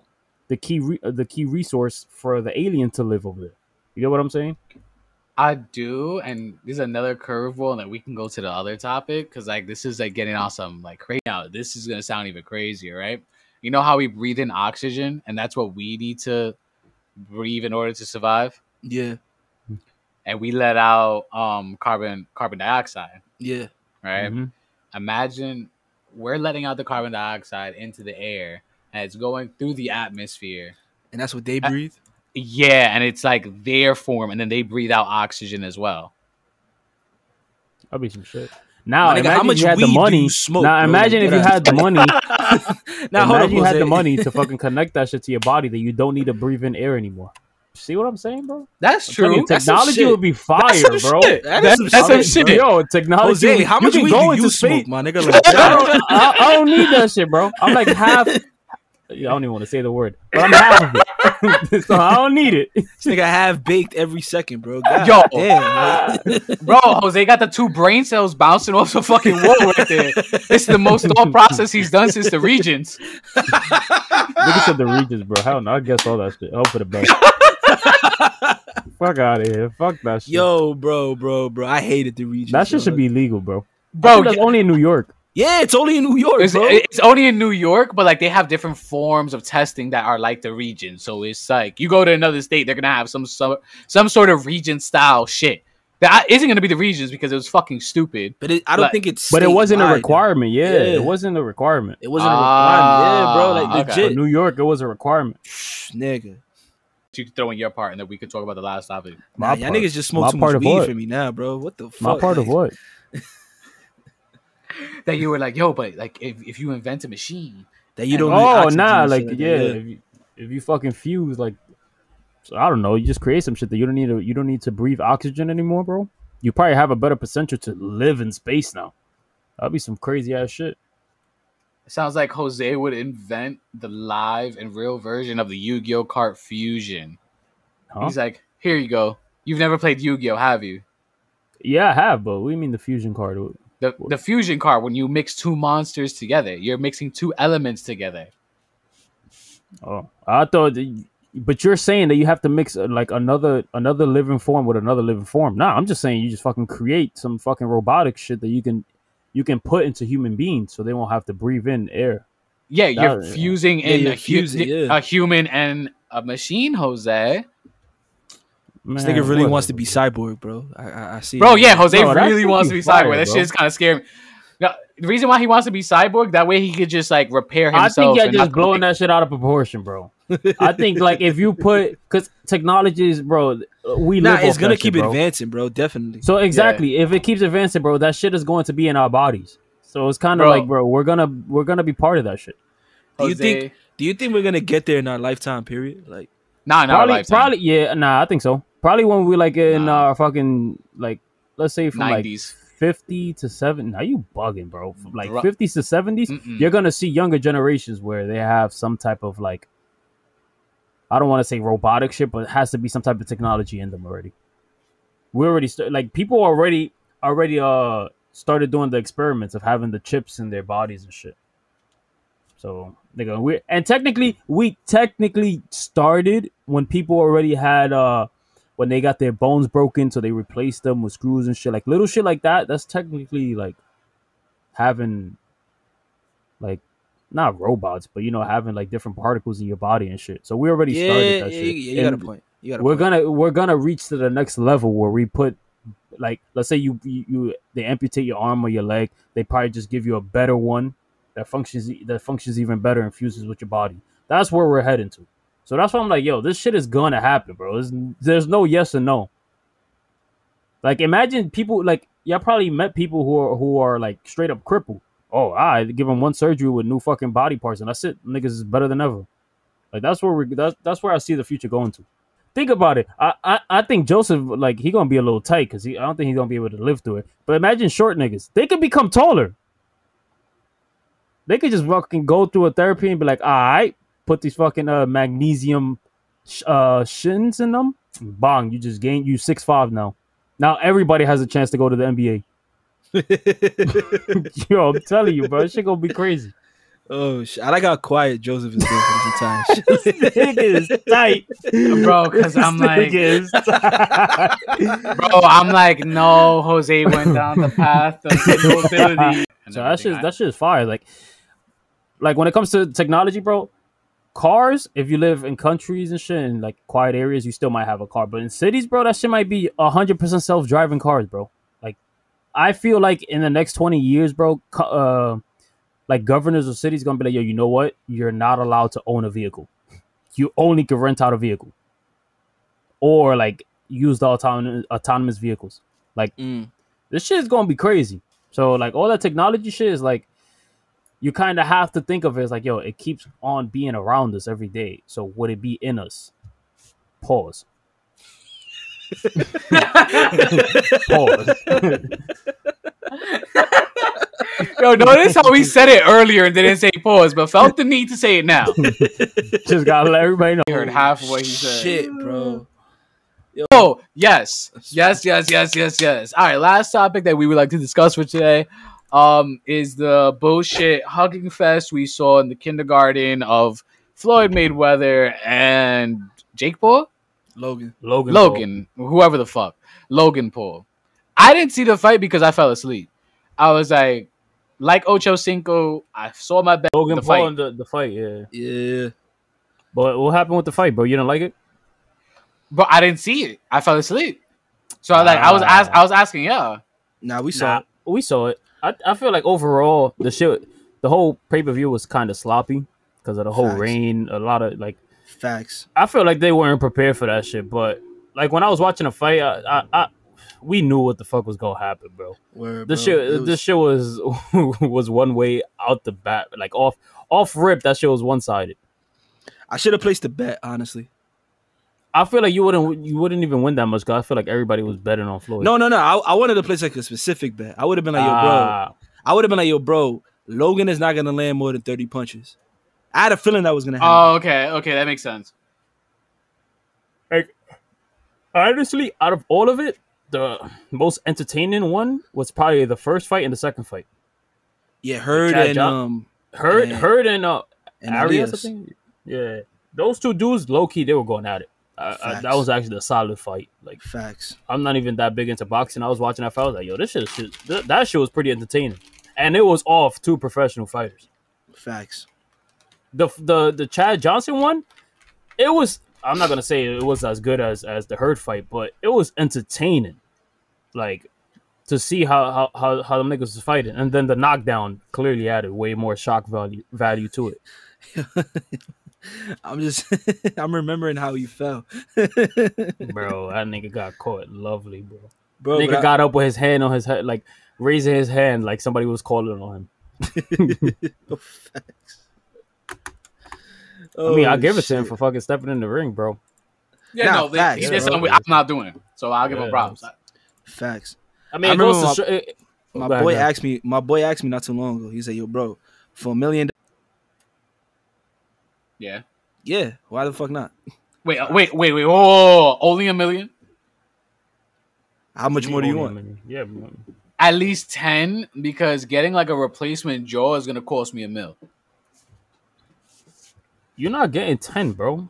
the key re- the key resource for the alien to live over there. You get what I'm saying? I do, and this is another curveball, and then we can go to the other topic because like this is like getting awesome, like crazy. Now this is gonna sound even crazier, right? You know how we breathe in oxygen, and that's what we need to breathe in order to survive, Yeah. and we let out um carbon carbon dioxide, Yeah. right? Mhm. Imagine we're letting out the carbon dioxide into the air, and it's going through the atmosphere. And that's what they breathe. Yeah, and it's like their form, and then they breathe out oxygen as well. That'll be some shit. Now, nigga, imagine how much if you had the do money. you smoke, now, bro? imagine if you had the money. now hold imagine on, you had the money to fucking connect that shit to your body that you don't need to breathe in air anymore. See what I'm saying, bro? That's I'm telling you, technology shit. would be fire, That's bro. shit. That is That's, some that's some shit, shit. Yo, technology. Jose, how much can weed go do into you space. smoke, my nigga? Like, I don't, I, I don't need that shit, bro. I'm like half. I don't even want to say the word, but I'm half of it, so I don't need it. this nigga have baked every second, bro. God Yo. damn. like- Bro, Jose got the two brain cells bouncing off the fucking wall right there. It's the most thought process he's done since the Regents. Nigga said the regions, bro. Hell no, I guess all that shit. Hope for the best. Fuck out of here. Fuck that shit. Yo, bro, bro, bro. I hated the Regents. that shit should be legal, bro. Bro, That's only in New York. Yeah, it's only in New York, it's, bro. it's only in New York, but like they have different forms of testing that are like the region. So it's like you go to another state, they're gonna have some some, some sort of region style shit. That isn't gonna be the regions because it was fucking stupid. but it, I don't Like- think it's. But it wasn't a requirement. Yeah, Yeah. it wasn't a requirement. It wasn't a requirement. Yeah, bro. Ah, Like okay. Legit, New York, it was a requirement. Shh, nigga. You can throw in your part, and then we can talk about the last topic. Nah, My y'all niggas just smoke My too part much of weed what? for me now, bro. What the fuck? My part of what? That you were like, yo, but like if, if you invent a machine, That you don't. need Oh nah, like yeah, if you, if you fucking fuse like, so I don't know, you just create some shit that you don't need to you don't need to breathe oxygen anymore, bro. You probably have a better potential to live in space now. That'd be some crazy ass shit. It sounds like Jose would invent the live and real version of the Yu-Gi-Oh card fusion. Huh? He's like, here you go. You've never played Yu-Gi-Oh, have you? Yeah, I have, but what do you mean the fusion card? The the fusion card when you mix two monsters together, you're mixing two elements together. Oh, I thought, that- but you're saying that you have to mix uh, like another another living form with another living form. Nah, I'm just saying you just fucking create some fucking robotic shit that you can you can put into human beings, so they won't have to breathe in air. Yeah, you're fusing Yeah, in you're a, hu- yeah. a human and a machine, Jose. This Man, nigga really wants to be cyborg, bro. I, I, I see. Bro, it. yeah, Jose No, really wants to be fire, cyborg. That bro. shit's kind of scary. No, the reason why he wants to be cyborg that way he could just like repair himself. I think you're just blowing that shit out of proportion, bro. I think like if you put because technology is, bro, uh, we Nah, live it's gonna that keep shit, bro. advancing, bro. Definitely. So exactly, if it keeps advancing, bro, that shit is going to be in our bodies. So it's kind of like, bro, we're gonna we're gonna be part of that shit. Do you think? Do you think we're gonna get there in our lifetime period? Like, Nah, not probably, lifetime. probably, yeah, nah, I think so. Probably when we like in Nah. our fucking like, let's say from like fifty to seven. Now you bugging, bro. From like Bro. fifties to seventies, Mm-mm. you're gonna see younger generations where they have some type of like, I don't want to say robotic shit, but it has to be some type of technology in them already. We already st- like people already already uh started doing the experiments of having the chips in their bodies and shit. So nigga, we and technically we technically started when people already had uh when they got their bones broken, so they replaced them with screws and shit, like little shit like that. That's technically like having like not robots, but you know having like different particles in your body and shit. So we already yeah, started that yeah, shit. you got a point. You got a We're point. gonna we're gonna reach to the next level where we put like let's say you, you you they amputate your arm or your leg, they probably just give you a better one that functions that functions even better and fuses with your body. That's where we're heading to. So that's why I'm like, yo, this shit is gonna happen, bro. There's, there's no yes and no. Like imagine people like y'all probably met people who are who are like straight up crippled. Oh, I give them one surgery with new fucking body parts and that's it. Niggas is better than ever. Like that's where we that's that's where I see the future going to. Think about it. I I, I think Joseph like he gonna be a little tight because he I don't think he's gonna be able to live through it. But imagine short niggas. They could become taller. They could just fucking go through a therapy and be like, all right, put these fucking uh magnesium sh- uh shins in them. Bong, you just gain you six five now. Now everybody has a chance to go to the NBA. Yo, I'm telling you, bro, this shit gonna be crazy. oh, shit. I like how quiet Joseph is being for this entire this nigga is tight, Bro, 'cause I'm like- is. Bro, I'm like, no, Jose went down the path of mobility. So that shit, that shit is fire. Like, like when it comes to technology, bro, cars. If you live in countries and shit, in like quiet areas, you still might have a car. But in cities, bro, that shit might be hundred percent self driving cars, bro. Like, I feel like in the next twenty years, bro, uh, like governors of cities gonna be like, yo, you know what? You're not allowed to own a vehicle. You only can rent out a vehicle, or like use the autonomous autonomous vehicles. Like Mm. this shit is gonna be crazy. So like all that technology shit is like you kind of have to think of it as like, yo, it keeps on being around us every day. So would it be in us? Pause. Pause. Yo, notice how we said it earlier and didn't say pause, but felt the need to say it now. Just gotta let everybody know. You heard half of what he said. Shit, bro. Oh, yes. Yes, yes, yes, yes, yes. All right, last topic that we would like to discuss for today um, is the bullshit hugging fest we saw in the kindergarten of Floyd Mayweather and Jake Paul? Logan. Logan. Logan, whoever the fuck. Logan Paul. I didn't see the fight because I fell asleep. I was like, like Ocho Cinco, I saw my bet. Paul. Logan the Paul fight. in the, the fight, yeah. Yeah. But what happened with the fight, bro? You didn't like it? But I didn't see it. I fell asleep. So I was like I was Ah. ask, I was asking, yeah. Nah, we saw. Nah, it. we saw it. I, I feel like overall the shit, the whole pay per view was kind of sloppy because of the whole Facts. rain. A lot of like Facts. I feel like they weren't prepared for that shit. But like when I was watching a fight, I, I, I we knew what the fuck was gonna happen, bro. Word, This bro. shit, was- this shit was was one way out the bat, like off off rip. That shit was one sided. I should have placed a bet, honestly. I feel like you wouldn't you wouldn't even win that much because I feel like everybody was betting on Floyd. No, no, no. I, I wanted to place like a specific bet. I would have been like, yo, bro. Ah, I would have been like, yo, bro. Logan is not gonna land more than thirty punches. I had a feeling that was gonna happen. Oh, okay, okay, that makes sense. Like, honestly, out of all of it, the most entertaining one was probably the first fight and the second fight. yeah, Hurd Chad and Job- um Hurd, Yeah. Hurd, and uh, and Arias, I think. Yeah, those two dudes, low key, they were going at it. Uh, uh, that was actually a solid fight. Like, Facts. I'm not even that big into boxing. I was watching that fight. I was like, yo, this shit, shit th- that shit was pretty entertaining, and it was off two professional fighters. Facts. The the the Chad Johnson one, it was I'm not gonna say it was as good as as the Hurd fight, but it was entertaining. Like to see how how how, how the niggas was fighting, and then the knockdown clearly added way more shock value value to it. I'm just I'm remembering how you fell. Bro, that nigga got caught lovely, bro. Bro, nigga but I- got up with his hand on his head, like raising his hand, like somebody was calling on him. Facts. I mean, I Oh, give it to him shit. for fucking stepping in the ring, bro. Yeah, Nah, no, they, facts. he Yeah, did something bro. I'm not doing. So I'll give him Yeah. props. Facts. I mean, I it goes to show, it, My boy asked me. My boy asked me not too long ago. He said, "Yo, bro, for a million, Yeah. yeah, why the fuck not? Wait, uh, wait, wait, wait. Oh, only a million? How much more do you want? Yeah. At least ten, because getting like a replacement jaw is gonna cost me a mil. you're not getting ten, bro.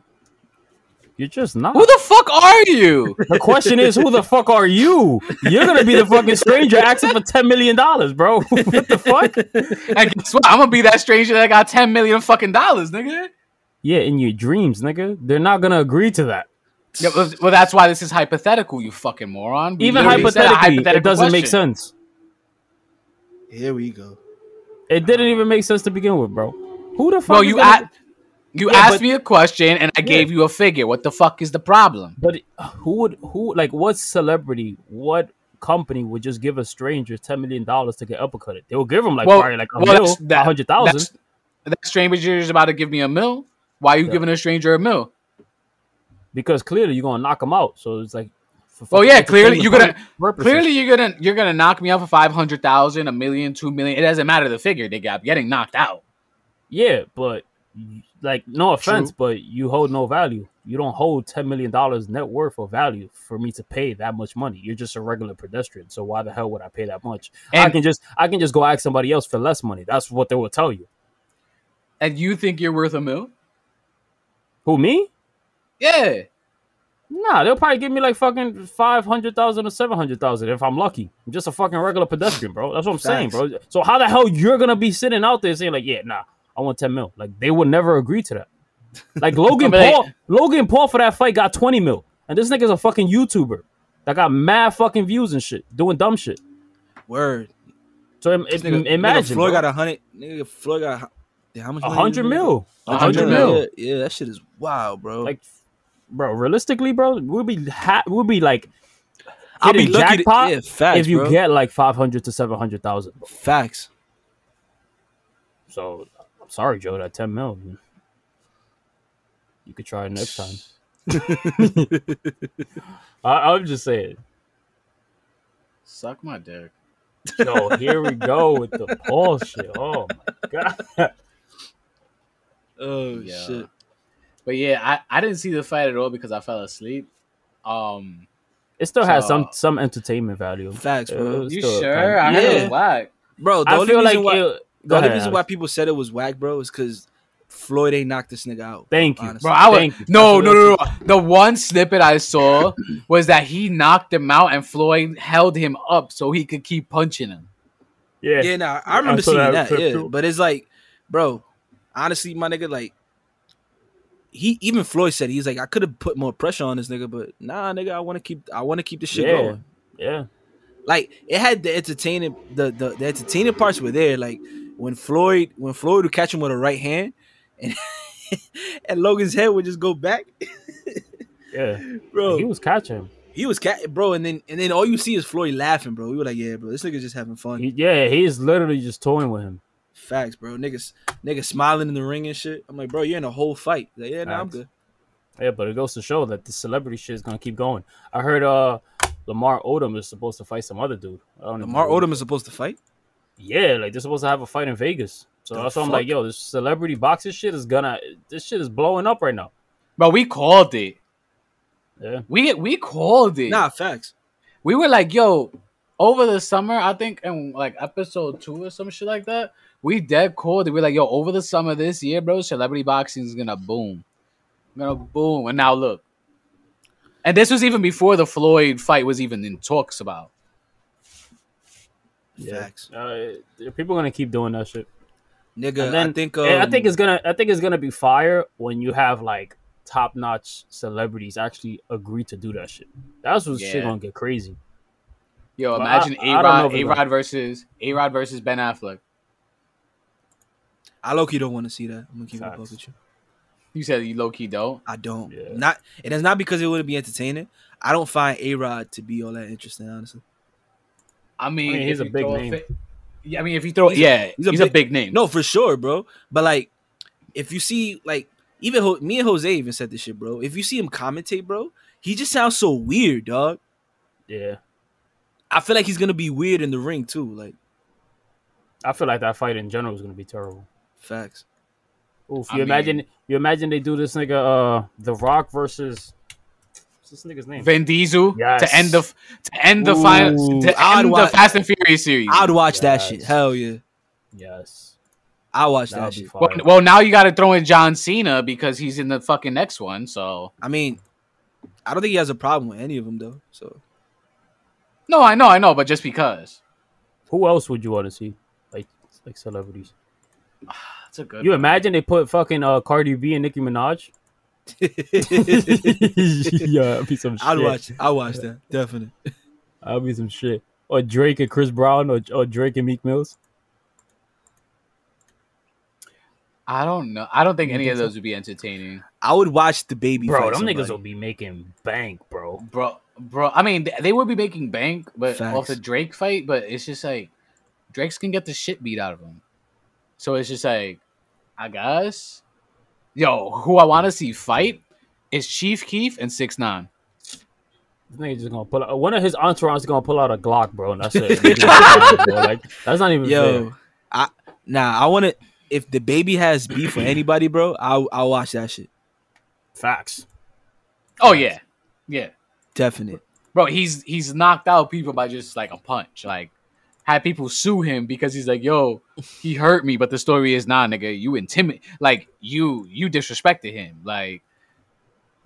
You're just not. Who the fuck are you? The question is, who the fuck are you? You're gonna be the fucking stranger asking for ten million dollars, bro. what the fuck? and guess what? I'm gonna be that stranger that got ten million fucking dollars, nigga. Yeah, in your dreams, nigga. They're not gonna agree to that. Yeah, well, well, that's why this is hypothetical, you fucking moron. We Even literally said a hypothetically, it doesn't make sense. Here we go. It didn't even make sense to begin with, bro. Who the fuck? Bro, you gonna- a- you Yeah, asked but- me a question and I gave you a figure. What the fuck is the problem? But uh, who would who like what celebrity, what company would just give a stranger ten million dollars to get uppercutted? They will give him like Well- probably like a well, mil, that's- that- a hundred thousand. That's, that stranger is about to give me a mill. Why are you Yeah. giving a stranger a mill? Because clearly you're gonna knock him out. So it's like oh, fucking yeah, clearly you're gonna purposes. clearly you're gonna you're gonna knock me out for five hundred thousand, a million, two million. It doesn't matter the figure. They got getting knocked out. Yeah, but like no offense, True. but you hold no value. You don't hold ten million dollars net worth or value for me to pay that much money. You're just a regular pedestrian. So why the hell would I pay that much? I can just I can just go ask somebody else for less money. That's what they will tell you. And you think you're worth a mill? Who me? Yeah. Nah, they'll probably give me like fucking five hundred thousand or seven hundred thousand if I'm lucky. I'm just a fucking regular pedestrian, bro. That's what I'm saying, bro. So how the hell you're gonna be sitting out there saying like, yeah, nah, I want ten mil? Like they would never agree to that. Like Logan I mean, Paul, Logan Paul for that fight got twenty mil, and this nigga's a fucking YouTuber that got mad fucking views and shit, doing dumb shit. Word. So im- nigga, imagine, nigga Floyd bro. got a hundred. Nigga Floyd got a yeah, how much? a hundred mil, a A hundred hundred mil. Yeah, yeah, that shit is wild, bro. Like, bro, realistically, bro, we'll be ha- we'll be like I'll be hitting lucky. To, jackpot yeah, facts, if you bro. get like five hundred to seven hundred thousand. facts. So I'm sorry, Joe. That ten mil, you- you could try it next time. I, I'm just saying. Suck my dick. So here we go with the bullshit. Oh my god. Oh Yeah. shit. But yeah, I, I didn't see the fight at all because I fell asleep. Um, It still has some some entertainment value. Facts, bro. you sure? kinda- I heard it was whack. Bro, the I only feel reason like why it- the only ahead, reason why people said it was whack, bro, is because Floyd ain't knocked this nigga out. Thank you. honestly. Bro, I was Thank you. no, no, no, no. The one snippet I saw was that he knocked him out and Floyd held him up so he could keep punching him. Yeah. Yeah, nah, I remember I seeing that that. Yeah, too. but it's like, bro, honestly, my nigga, like, he even Floyd said he's like, I could have put more pressure on this nigga, but nah, nigga, I want to keep, I want to keep the shit Yeah. going. Yeah. Like, it had the entertaining, the, the the entertaining parts were there. Like when Floyd, when Floyd would catch him with a right hand, and and Logan's head would just go back, Yeah. bro. He was catching. He was cat, bro, and then and then all you see is Floyd laughing, bro. We were like, yeah, bro, this nigga's just having fun. He, yeah, he's literally just toying with him. Facts, bro. Niggas, niggas smiling in the ring and shit. I'm like, bro, you're in a whole fight. Like, yeah, nah, I'm good. Yeah, but it goes to show that the celebrity shit is gonna keep going. I heard uh Lamar Odom is supposed to fight some other dude. I don't even Lamar know Odom is supposed to fight. Yeah, like they're supposed to have a fight in Vegas. So The that's why I'm like, yo, this celebrity boxing shit is gonna this shit is blowing up right now. But we called it. Yeah. We we called it. Nah, facts. We were like, yo, over the summer, I think in like episode two or some shit like that, we dead called it. We are like, yo, over the summer this year, bro, celebrity boxing is gonna boom. Gonna boom. And now look. And this was even before the Floyd fight was even in talks about. Yeah, Uh, people gonna keep doing that shit. Nigga, And then I think Yeah, I um, think it's gonna I think it's gonna be fire when you have like top notch celebrities actually agree to do that shit. That's what shit gonna get crazy. Yo, Well, imagine I- A I Rod, A Rod versus A Rod versus Ben Affleck. I low key don't want to see that. I'm gonna keep it a buck Facts. with you. You said you low key don't. I don't. Yeah. Not and it's not because it wouldn't be entertaining. I don't find A Rod to be all that interesting, honestly. I mean, I mean, he's a big name. fi- yeah, I mean, if you throw, He's yeah, he's he's a a, big- big, name. No, for sure, bro. But like, if you see like even Ho- me and Jose even said this shit, bro. If you see him commentate, bro, he just sounds so weird, dog. Yeah. I feel like he's gonna be weird in the ring too. Like I feel like that fight in general is gonna be terrible. Facts. Oof, I you imagine mean- you imagine they do this nigga uh The Rock versus what's this nigga's name? Vin Diesel Yes. to end the to end the final Ooh, to I'd end the watch- Fast and Furious series. I'd watch that shit. Hell yeah, Yes. I watch That'd that shit. well, well, now you got to throw in John Cena because he's in the fucking next one. So I mean, I don't think he has a problem with any of them though. So no, I know, I know, but just because Who else would you want to see? Like like celebrities. That's a good. You one. imagine they put fucking uh Cardi B and Nicki Minaj? yeah, that'd be some shit. I'd watch. I watch that definitely. That'd be some shit. Or Drake and Chris Brown, or, or Drake and Meek Mills. I don't know. I don't think You any think of so? those would be entertaining, I would watch DaBaby. Bro, fight them niggas will be making bank, bro. bro. Bro, I mean, th- they would be making bank, but Facts. off the Drake fight. But it's just like Drake's can get the shit beat out of him. So it's just like, I guess, yo, who I want to see fight is Chief Keef and Six Nine. This nigga just gonna pull out one of his entourage is gonna pull out a Glock, bro, and that's it. Like that's not even Yo, fair. I nah. I want to. If DaBaby has beef with anybody, bro, I'll I'll watch that shit. Facts. Oh yeah, yeah, Definite. bro. He's he's knocked out people by just like a punch. Like had people sue him because he's like, yo, he hurt me, but the story is nah, nigga, you intimidate, like you you disrespected him, like.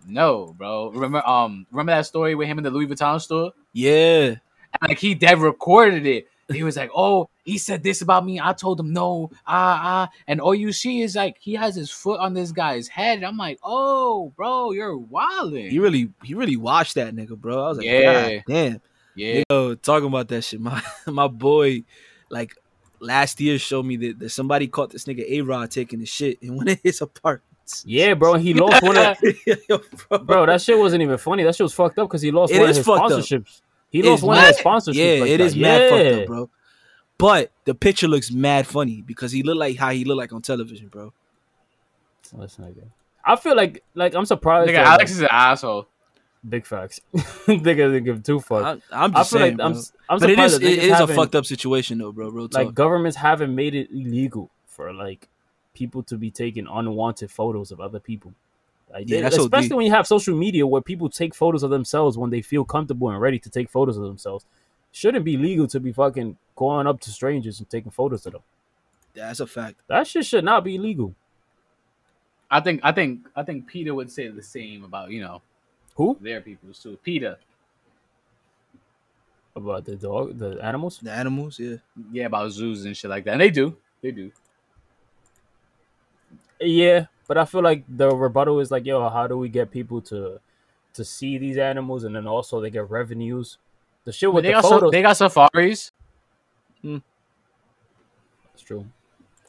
No, bro. Remember, um, remember that story with him in the Louis Vuitton store? Yeah. And, like he dead recorded it. He was like, "Oh, he said this about me. I told him no, ah, ah." And all you see is like he has his foot on this guy's head. And I'm like, "Oh, bro, you're wilding." He really he really watched that nigga, bro. I was like, Yeah. Damn. Yeah, Yo, talking about that shit. My my boy, like last year, showed me that, that somebody caught this nigga A Rod taking the shit in one of his apartments. Yeah, bro. He lost one of Yo, bro. bro. That shit wasn't even funny. That shit was fucked up because he lost It one of his fucked up. sponsorships. He It's lost one of his sponsorships. Yeah, like it that. is mad fucked up, bro. But the picture looks mad funny because he looked like how he looked like on television, bro. Listen, nigga. I feel like like I'm surprised. nigga, that, Alex like, is an asshole. Big facts. nigga didn't give two fucks. I, I'm I just feel saying, like I'm. I'm but it surprised is that it niggas is a fucked up situation though, bro. Real talk. like governments haven't made it illegal for like people to be taking unwanted photos of other people. Like, Yeah, they- that's OD. especially when you have social media where people take photos of themselves when they feel comfortable and ready to take photos of themselves. Shouldn't be legal to be fucking going up to strangers and taking photos of them. Yeah, that's a fact. That shit should not be legal. I think, I think, I think Peter would say the same about you know Who their people too. Peter, about the dog, the animals? The animals, yeah. yeah, about zoos and shit like that. And they do, they do. Yeah, but I feel like the rebuttal is like, yo, how do we get people to to see these animals and then also they get revenues? The shit But with they the got, photos. sa- they got safaris. Hmm. That's true.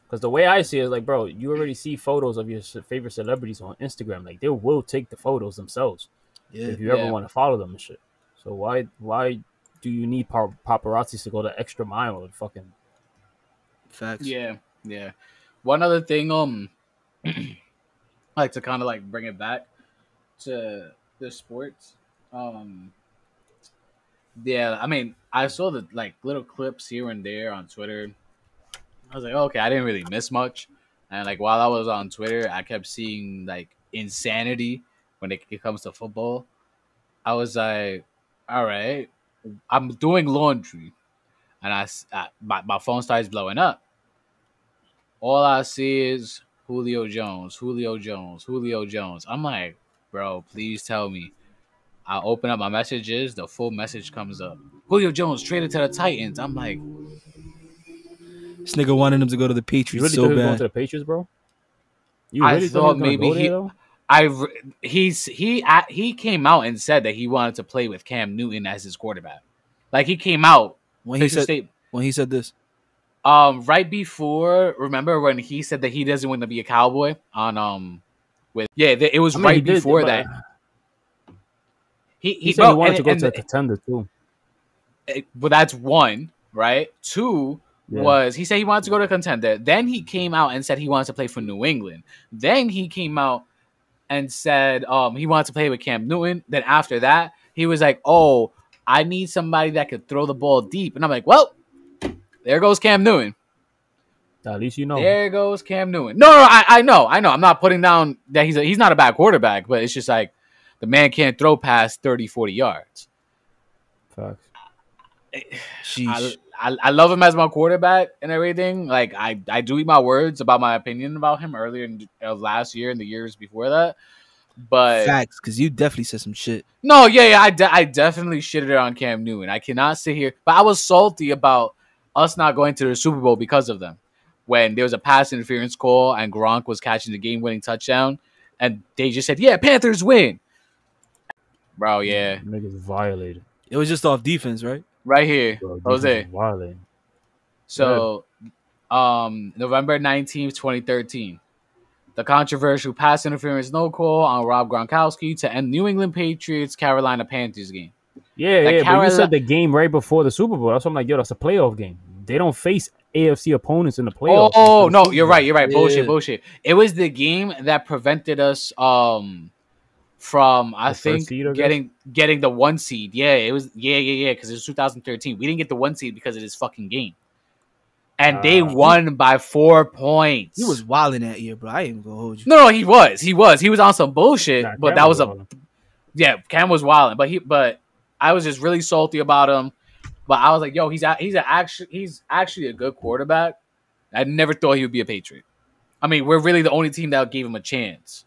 Because the way I see it is like, bro, you already see photos of your favorite celebrities on Instagram. Like, they will take the photos themselves Yeah. if you ever Yeah. want to follow them and shit. So why why do you need par- paparazzis to go the extra mile and fucking? Facts. Yeah, yeah. One other thing, um, I like to kind of like bring it back to the sports. Um, yeah, I mean, I saw the like little clips here and there on Twitter. I was like, okay, I didn't really miss much. And like while I was on Twitter, I kept seeing like insanity when it, it comes to football. I was like, all right, I'm doing laundry, and I, s- I- my my phone starts blowing up. All I see is Julio Jones, Julio Jones, Julio Jones. I'm like, bro, please tell me. I open up my messages, the full message comes up. Julio Jones traded to the Titans. I'm like, This nigga wanted him to go to the You Patriots really so think he's going bad. to the Patriots, bro? You I really thought think he's gonna maybe he- there, though? I he's he a- he came out and said that he wanted to play with Cam Newton as his quarterback. Like he came out When he said state- when he said this. um right before remember when he said that he doesn't want to be a cowboy on um with yeah th- it was I mean, right before but that he He he, said bro, he wanted and- to go and to a contender too. it- well, that's one, right? Two Yeah. was he said he wanted to go to contender. Then he came out and said he wanted to play for New England. Then he came out and said um he wanted to play with Cam Newton. Then after that, he was like, "Oh, I need somebody that could throw the ball deep." And I'm like, "Well, there goes Cam Newton. At least you know. There goes Cam Newton." No, no, I, I know, I know. I'm not putting down that he's a, he's not a bad quarterback, but it's just like the man can't throw past 30, 40 yards. Facts. Sheesh. I, I, I love him as my quarterback and everything. Like I, I do eat my words about my opinion about him earlier in of last year and the years before that. But Facts, because you definitely said some shit. no, yeah, yeah, I, de- I definitely shitted it on Cam Newton. I cannot sit here, but I was salty about us not going to the Super Bowl because of them. When there was a pass interference call and Gronk was catching the game-winning touchdown, and they just said, "Yeah, Panthers win." Bro, yeah, Niggas violated. It was just off defense, right? Right here, Bro, Jose. So, um, November 19th, 2013. The controversial pass interference no call on Rob Gronkowski to end New England Patriots Carolina Panthers game. Yeah, Like yeah, but you said the game right before the Super Bowl. That's why I'm like, yo, that's a playoff game. They don't face AFC opponents in the playoffs. Oh, It's no, you're right. You're right. Bullshit, Yeah. bullshit. It was the game that prevented us um from I The think seed, I getting getting the one seed. Yeah, it was yeah, yeah, yeah, because it was 2013. We didn't get the one seed because of this fucking game. And they Ah. won by four points. He was wilding that year, bro. I ain't gonna hold you. No, no, he was. He was. He was on some bullshit. Nah, but Cam that was a wilding. yeah. Cam was wilding, but he but I was just really salty about him. But I was like, yo, he's a, he's a actually he's actually a good quarterback. I never thought he would be a Patriot. I mean, we're really the only team that gave him a chance.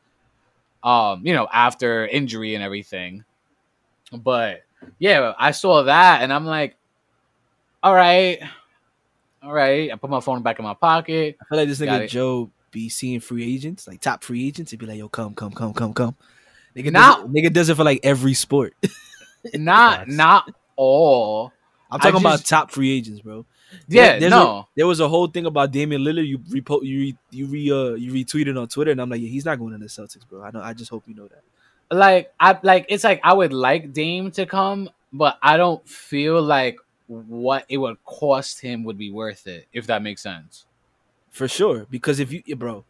Um, you know, after injury and everything. But yeah, I saw that and I'm like, all right, all right. I put my phone back in my pocket. I feel like this nigga it. Joe be seeing free agents, like top free agents, and be like, "Yo, come, come, come, come, come." Nigga, Now- does it, nigga does it for like every sport. Not not all. I'm I talking about top free agents, bro. Yeah, there's no. A, there was a whole thing about Damian Lillard. You repo, you re, you re, uh, you retweeted on Twitter, and I'm like, yeah, he's not going to the Celtics, bro. I know. I just hope you know that. like I like it's like I would like Dame to come, but I don't feel like what it would cost him would be worth it, if that makes sense. for sure. Because if you, bro,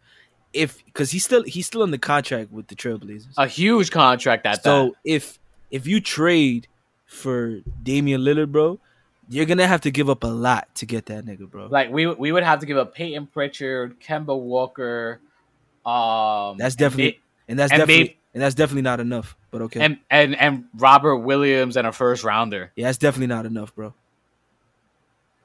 if because he's still he's still in the contract with the Trailblazers. A huge contract at so that. So if if you trade for Damian Lillard, bro, you're gonna have to give up a lot to get that nigga, bro. Like we we would have to give up Payton Pritchard, Kemba Walker, um That's and definitely Ba- and that's and definitely and that's definitely not enough. But okay, and, and and Robert Williams and a first rounder. yeah, that's definitely not enough, bro.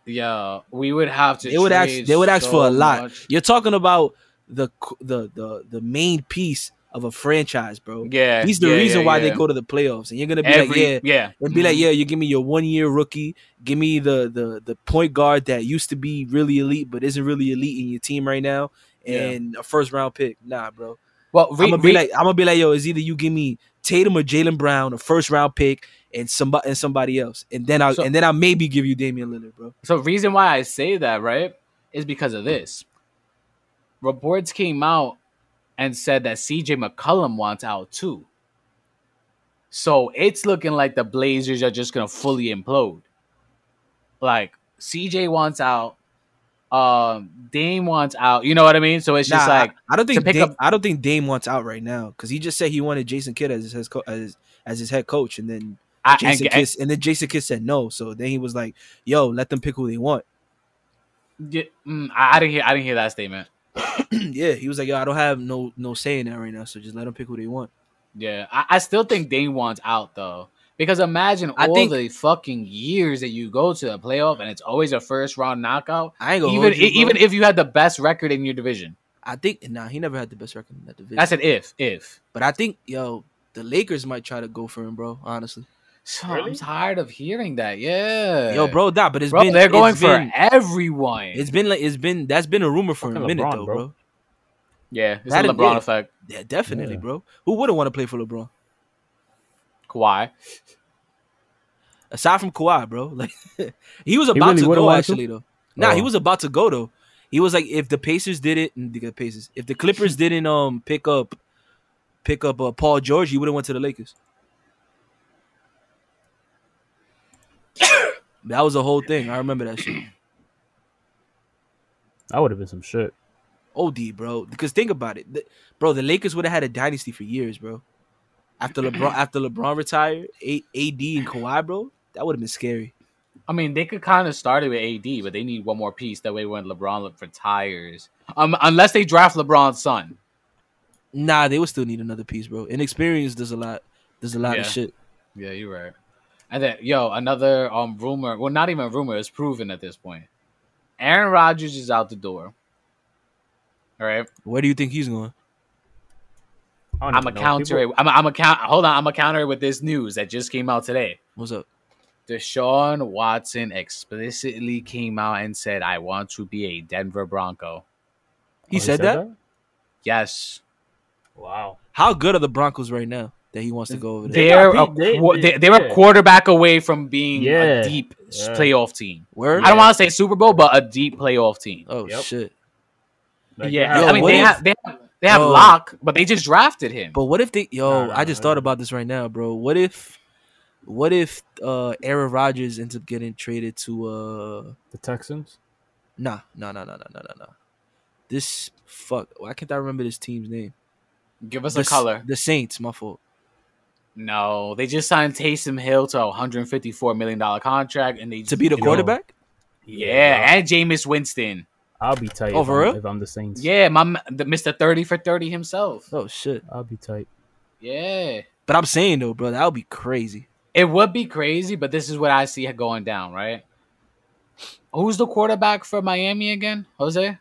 Yeah, we would have to They would ask. They would ask for a lot. much. You're talking about the the the the main piece of a franchise, bro. Yeah, He's the yeah, reason yeah, why yeah. they go to the playoffs, and you're gonna be Every like, yeah, yeah, and be like, Mhm. yeah, you give me your one year rookie, give me the the the point guard that used to be really elite but isn't really elite in your team right now, and a first round pick. Nah, bro. Well, I'm gonna be re- like, I'm gonna be like, yo, it's either you give me Tatum or Jaylen Brown, a first round pick, and somebody and somebody else, and then I'll So- and then I'll maybe give you Damian Lillard, bro. So reason why I say that, right, is because of this. Reports came out and said that CJ McCollum wants out too. So it's looking like the Blazers are just gonna fully implode. Like CJ wants out, um, Dame wants out. You know what I mean? So it's just Nah, I- like I, don't think pick Dame, up- I don't think Dame wants out right now because he just said he wanted Jason Kidd as his co- as as his head coach, and then I, Jason and- Kidd and then Jason Kidd said no. So then he was like, "Yo, let them pick who they want." yeah, mm, I, I didn't hear. I didn't hear that statement. yeah, he was like, "Yo, I don't have no no say in that right now, so just let them pick who they want." Yeah, I, I still think Dame wants out though. Because imagine I all think- the fucking years that you go to the playoff and it's always a first round knockout. I ain't gonna Even you, even if you had the best record in your division. I think nah, he never had the best record in that division. I said if, if. but I think yo, the Lakers might try to go for him, bro. Honestly, So I'm tired of hearing that. Yeah. yo, bro, that but it's Bro, been they're going for been, everyone. It's been like it's been that's been a rumor for Fucking a minute LeBron, though, bro. bro. Yeah, it's That a is- LeBron yeah. effect. Yeah, definitely, Yeah. bro. Who wouldn't want to play for LeBron? Kawhi. Aside from Kawhi, bro, like he was He about really to go. want to? Actually, though, nah, he Oh. was about to go though. He was like, if the Pacers didn't, the Pacers, if the Clippers didn't um pick up, pick up uh, Paul George, he would have went to the Lakers. That was the whole thing. I remember that shit. That would have been some shit. OD, bro. Because think about it, the, bro. The Lakers would have had a dynasty for years, bro. After LeBron, after LeBron retired, a- AD and Kawhi, bro, that would have been scary. I mean, they could kind of start it with AD, but they need one more piece. That way, when LeBron retires, um, unless they draft LeBron's son. Nah, they would still need another piece, bro. Inexperience does a lot. There's a lot Yeah. of shit. Yeah, you're right. And then, yo, another um rumor. Well, not even rumor. It's proven at this point. Aaron Rodgers is out the door. All right, Where do you think he's going? I don't I'm a even counter. People- it. I'm a, I'm a count. Hold on, I'm a counter it with this news that just came out today. What's up? Deshaun Watson explicitly came out and said, "I want to be a Denver Bronco." He, Oh, said, that? Yes, Wow. How good are the Broncos right now that he wants to go over there. They're a, they, are they, yeah. a quarterback away from being yeah. a deep yeah. playoff team. I don't want to say Super Bowl, but a deep playoff team. Oh yep. shit! Like, yeah, yo, I mean they if, have, they have they have Lock, but they just drafted him. But what if they? Yo, I just thought about this right now, bro. What if? What if uh Aaron Rodgers ends up getting traded to uh the Texans? Nah, nah, nah, nah, nah, nah, nah. This fuck. Why can't I remember this team's name? Give us the, a color. The Saints. My fault. No, they just signed Taysom Hill to a 154 million dollar contract, and they To be the you know, quarterback? Yeah, and Jameis Winston. I'll be tight. Oh, if, I'm, if I'm the Saints. Yeah, my the Mr. 30 for 30 himself. Oh shit. I'll be tight. Yeah. But I'm saying though, bro, that would be crazy. It would be crazy, but this is what I see going down, right? Who's the quarterback for Miami again? Jose?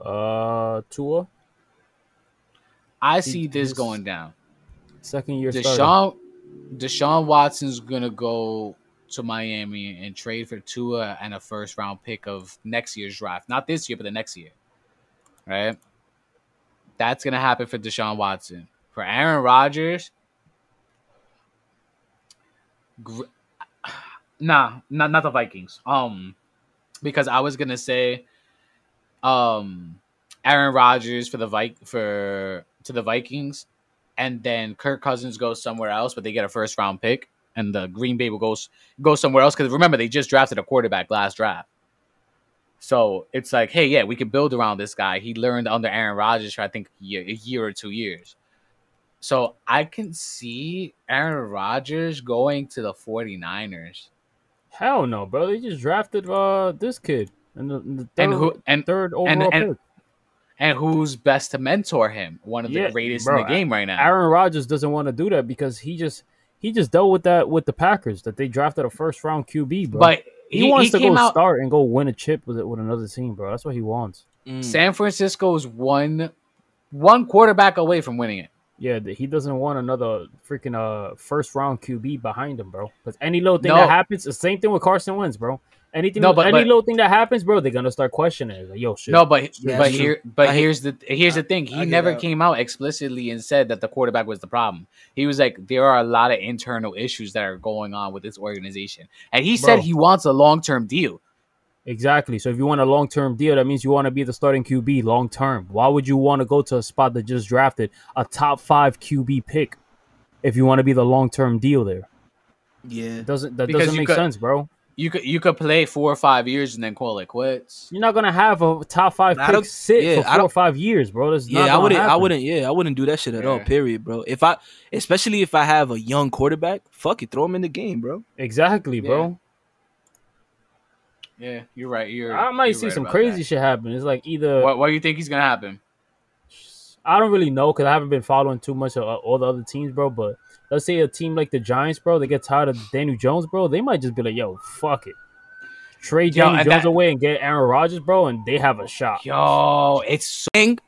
Uh, Tua, I see this going down. Second year starter. Deshaun Deshaun Watson's gonna go to Miami and trade for Tua and a first round pick of next year's draft. Not this year, but the next year. Right? That's gonna happen for Deshaun Watson. For Aaron Rodgers, gr- nah, not not the Vikings. Um, because I was gonna say, um, Aaron Rodgers for the Vi- for to the Vikings, and then Kirk Cousins goes somewhere else, but they get a first round pick, and the Green Bay will go go somewhere else because remember they just drafted a quarterback last draft. So it's like, hey, yeah, we can build around this guy. He learned under Aaron Rodgers for I think a year, a year or two years. So I can see Aaron Rodgers going to the 49ers. Hell no, bro. They just drafted uh this kid and the, the third, And who and third overall and- pick. And who's best to mentor him? One of the Yeah, greatest bro, in the game right now. Aaron Rodgers doesn't want to do that because he just he just dealt with that with the Packers that they drafted a first round QB, bro. but he, he, wants he to go out. start and go win a chip with it with another team, bro. That's what he wants. Mm. San is one one quarterback away from winning it. Yeah, he doesn't want another freaking uh first round QB behind him, bro. Because any little thing No. that happens, the same thing with Carson Wentz, bro. Anything, No, but- any but- little thing that happens, bro, they're gonna start questioning. it. Like, Yo, shit. No, but Yeah, but that's true. here but I- here's the here's the thing. He never that. came out explicitly and said that the quarterback was the problem. He was like, there are a lot of internal issues that are going on with this organization, and he said Bro. he wants a long term deal. Exactly. So if you want a long term deal, that means you want to be the starting QB long term. Why would you want to go to a spot that just drafted a top five QB pick if you want to be the long term deal there? Yeah. It doesn't that Because doesn't make could- sense, bro. You could you could play four or five years and then call it quits. You're not gonna have a top five I pick sit yeah, for four or five years, bro. That's not Yeah, I gonna wouldn't. I wouldn't. Yeah, I wouldn't do that shit at all. Period, bro. If I, especially if I have a young quarterback, fuck it, throw him in the game, bro. Exactly, bro. Yeah, you're right. You're. I might you're see right some crazy that. shit happen. It's like either What What do you think is gonna happen? I don't really know because I haven't been following too much of uh, all the other teams, bro. But let's say a team like the Giants, bro, they get tired of Daniel Jones, bro. They might just be like, "Yo, fuck it, trade Yo, Daniel Jones that- away and get Aaron Rodgers, bro, and they have a shot." Yo, it's so, Gang,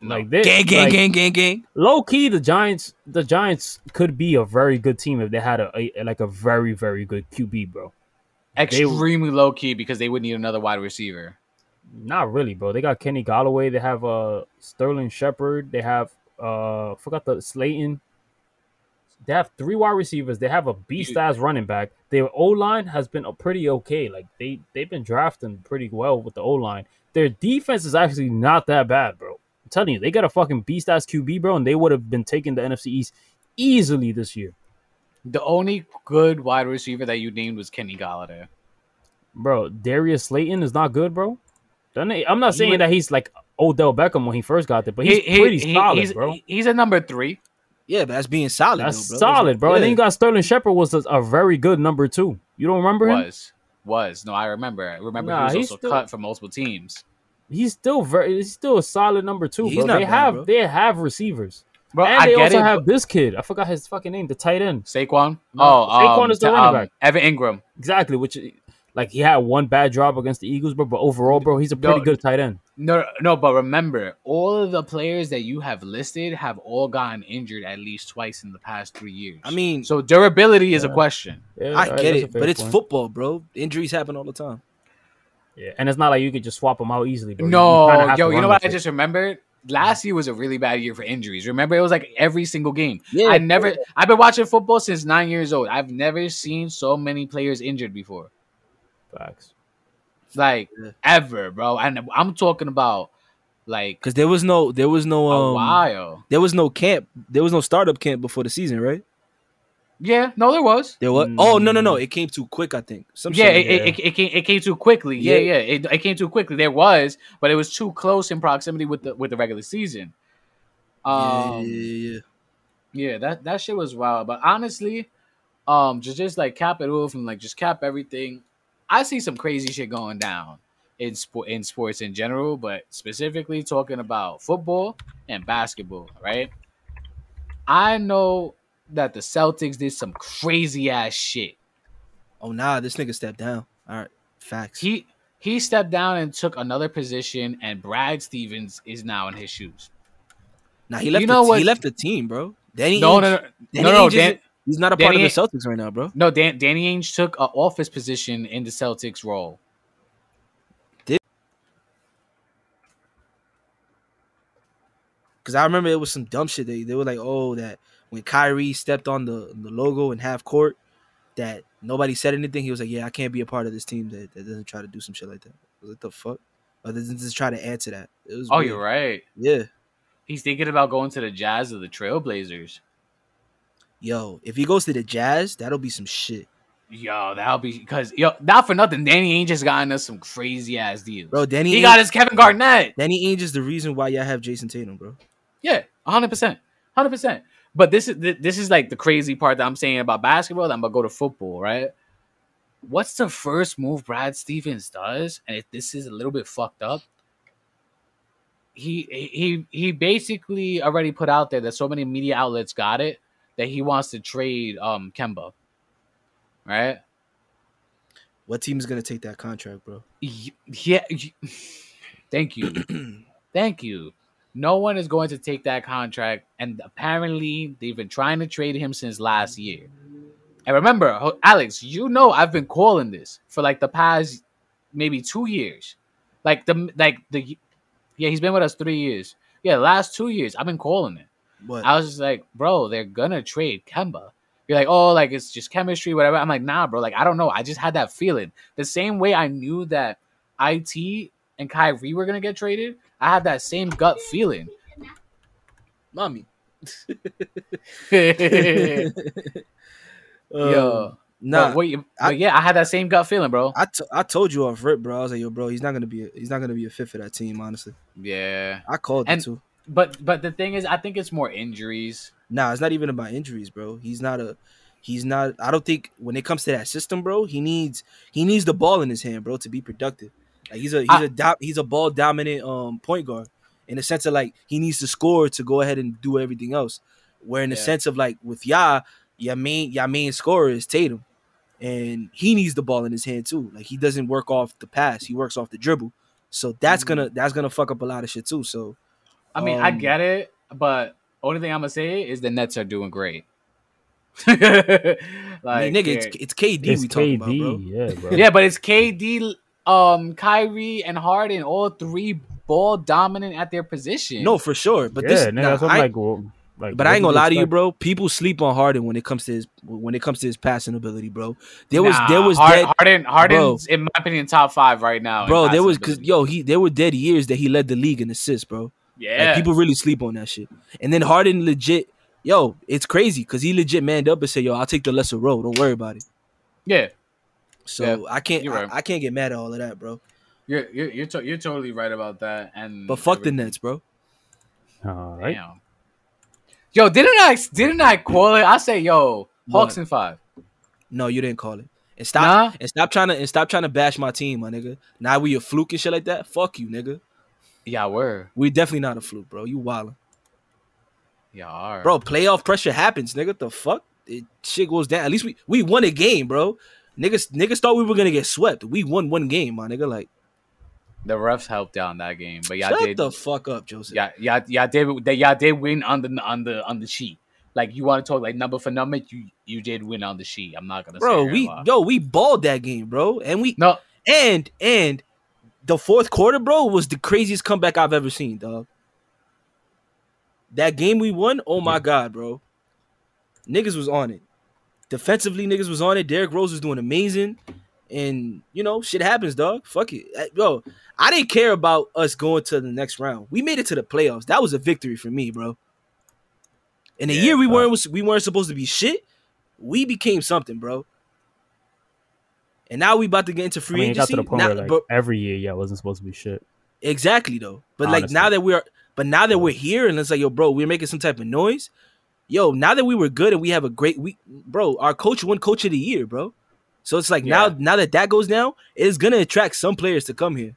Like this, gang, gang, like, gang, gang, gang. low key, the Giants, the Giants could be a very good team if they had a, a like a very very good QB, bro. extremely low key because they would need another wide receiver. Not really, bro. They got Kenny Golladay. They have uh Sterling Shepard. They have uh forgot the Slayton. They have three wide receivers. They have a beast ass running back. Their O line has been a pretty okay. Like they they've been drafting pretty well with the O line. Their defense is actually not that bad, bro. I'm telling you, they got a fucking beast ass QB, bro, and they would have been taking the NFC East easily this year, The only good wide receiver that you named was Kenny Golladay. bro. Darius Slayton is not good, bro. I'm not saying that he's like Odell Beckham when he first got there, but he's He- he- pretty he- solid, he's, bro. He's a number three. Yeah, but that's being solid. That's though, bro. solid, bro. Yeah. And then you got Sterling Shepard was a, a very good number two. You don't remember him? Was was no, I remember. I remember Nah, he he's was also still- cut from multiple teams. He's still very. He's still a solid number two, He's bro. not They bad, have bro. they have receivers, Bro, and I they get also it. have this kid. I forgot his fucking name, the tight end. Saquon. No, oh, Saquon um, is the t- running um, back. Evan Engram. Exactly, which like he had one bad drop against the Eagles, bro. But overall, bro, he's a pretty No. good tight end. No, no, but remember, all of the players that you have listed have all gotten injured at least twice in the past three years. I mean, so durability is a question. Yeah, I alright, get it, fair but it's point. football, bro. Injuries happen all the time. Yeah, and it's not like you could just swap them out easily, bro. You- you No, yo, you know what with I it. just remembered? Last year was a really bad year for injuries. Remember, it was like every single game. Yeah, I never. I've been watching football since nine years old. I've never seen so many players injured before, Facts. Like Yeah. ever, bro. And I'm talking about like Because there was no, there was no, a um, while. there was no camp, there was no startup camp before the season, right? Yeah, no, there was. There was. Oh no, no, no! Mm. It came too quick. I think. Some Yeah, it, it, it, it came it came too quickly. Yeah, Yeah. yeah, it, it came too quickly. There was, but it was too close in proximity with the with the regular season. that. Um, yeah, yeah, yeah, yeah. Yeah, that that shit was wild. But honestly, um, just just like cap it off and like just cap everything. I see some crazy shit going down in sport in sports in general, but specifically talking about football and basketball, right? I know that the Celtics did some crazy ass shit. Oh nah, this nigga stepped down. All right, facts. He he stepped down and took another position, and Brad Stevens is now in his shoes. nah, he left. you know the, what- He left the team, bro. Danny. No, Ainge- no, no, Danny no, no, Ainge Dan, he's not a part of the Celtics right now, bro. no. Dan, Danny Ainge took an office position in the Celtics role. Because I remember it was some dumb shit. They they were like, oh, that when Kyrie stepped on the the logo in half court, that nobody said anything. He was like, yeah, I can't be a part of this team that, that doesn't try to do some shit like that. I was like, the fuck? Or doesn't just try to add to that. It was Oh, weird. you're right. Yeah. He's thinking about going to the Jazz or the Trailblazers. Yo, if he goes to the Jazz, that'll be some shit. Yo, that'll be because yo, not for nothing. Danny Ainge has gotten us some crazy ass deals. Bro, Danny he Ainge, got his Kevin Garnett. Danny Ainge is the reason why y'all have Jayson Tatum, bro. Yeah, hundred percent, hundred percent. But this is this is like the crazy part that I'm saying about basketball. That I'm gonna go to football, right? What's the first move Brad Stevens does? And if this is a little bit fucked up, he he he basically already put out there that so many media outlets got it that he wants to trade um Kemba, right? What team is gonna take that contract, bro? Yeah. Thank you. Thank you. No one is going to take that contract, and apparently they've been trying to trade him since last year. And remember, Alex, you know I've been calling this for like the past maybe two years. Like the like the yeah, he's been with us three years. Yeah, last two years I've been calling it. What? I was just like, bro, they're gonna trade Kemba. You're like, oh, like it's just chemistry, whatever. I'm like, nah, bro. Like I don't know. I just had that feeling. The same way I knew that it and Kyrie were gonna get traded, I had that same gut feeling. Mommy. Yo, Um, nah, but, wait, yeah, I had that same gut feeling, bro. I, t- I told you off rip, bro. I was like, yo, bro, he's not gonna be a, he's not gonna be a fit for that team, honestly. Yeah, I called And- it too. But but the thing is, I think it's more injuries. Nah, it's not even about injuries, bro. He's not a he's not I don't think when it comes to that system, bro, he needs he needs the ball in his hand, bro, to be productive. Like he's a he's I- a do, he's a ball dominant um point guard in the sense of like he needs to score to go ahead and do everything else. Where in the Yeah. sense of like with Ya, your main your main scorer is Tatum. And he needs the ball in his hand too. Like he doesn't work off the pass, he works off the dribble. So that's Mhm. gonna that's gonna fuck up a lot of shit too. So I mean, I Um, get it, but only thing I'm gonna say is the Nets are doing great. like, I mean, nigga, it's, it's KD It's we talking KD, about, bro. yeah, bro. yeah, but it's KD um Kyrie and Harden, all three ball dominant at their position. No, for sure. But yeah, this, nigga, nah, that's I'm like. Well, like, but I ain't gonna lie to you, bro. People sleep on Harden when it comes to his when it comes to his passing ability, bro. There was Nah, there was Hard- dead, Harden. Harden's in my opinion top five right now. bro. There was because yo, he there were dead years that he led the league in assists, bro. Like, yeah, people really sleep on that shit. And then Harden legit, yo, it's crazy because he legit manned up and said, "Yo, I'll take the lesser road. Don't worry about it." yeah. So Yeah, I can't, you're I. I can't get mad at all of that, bro. You're you're you're, to- you're totally right about that. And But fuck the. Nets, bro. All right. Damn. Yo, didn't I didn't I call it? I say, yo, Hawks What? in five. No, you didn't call it. And stop Nah. and stop trying to and stop trying to bash my team, my nigga. Now we a fluke and shit like that. Fuck you, nigga. Yeah, we're We definitely not a fluke, bro. You wildin'. yeah, are. Bro, playoff pressure happens, nigga. The fuck? It, shit goes down. At least we we won a game, bro. Niggas niggas thought we were gonna get swept. We won one game, my nigga. Like, The refs helped out in that game, but y'all shut did. the fuck up, Joseph. yeah, yeah, yeah, did. They, y'all did win on the on the on the sheet. Like you want to talk like number for number, you you did win on the sheet. I'm not gonna bro, say we yo, we balled that game, bro. And we no. and and the fourth quarter, bro, was the craziest comeback I've ever seen, dog. That game we won, oh my god, bro. Niggas was on it. Defensively, niggas was on it. Derrick Rose was doing amazing. And you know, shit happens, dog. Fuck it. Bro, I didn't care about us going to the next round. We made it to the playoffs. That was a victory for me, bro. In a Yeah, year we weren't we weren't supposed to be shit, we became something, bro. And now we about to get into I free mean, it got agency. to the point Now- where like but- every year, yeah, it wasn't supposed to be shit. Exactly though. But like now that we're but now that we're here and it's like, yo, bro, we're making some type of noise. Yo, now that we were good and we have a great week, bro, our coach won coach of the year, bro. So it's like now Yeah. now that that goes down, it's gonna attract some players to come here,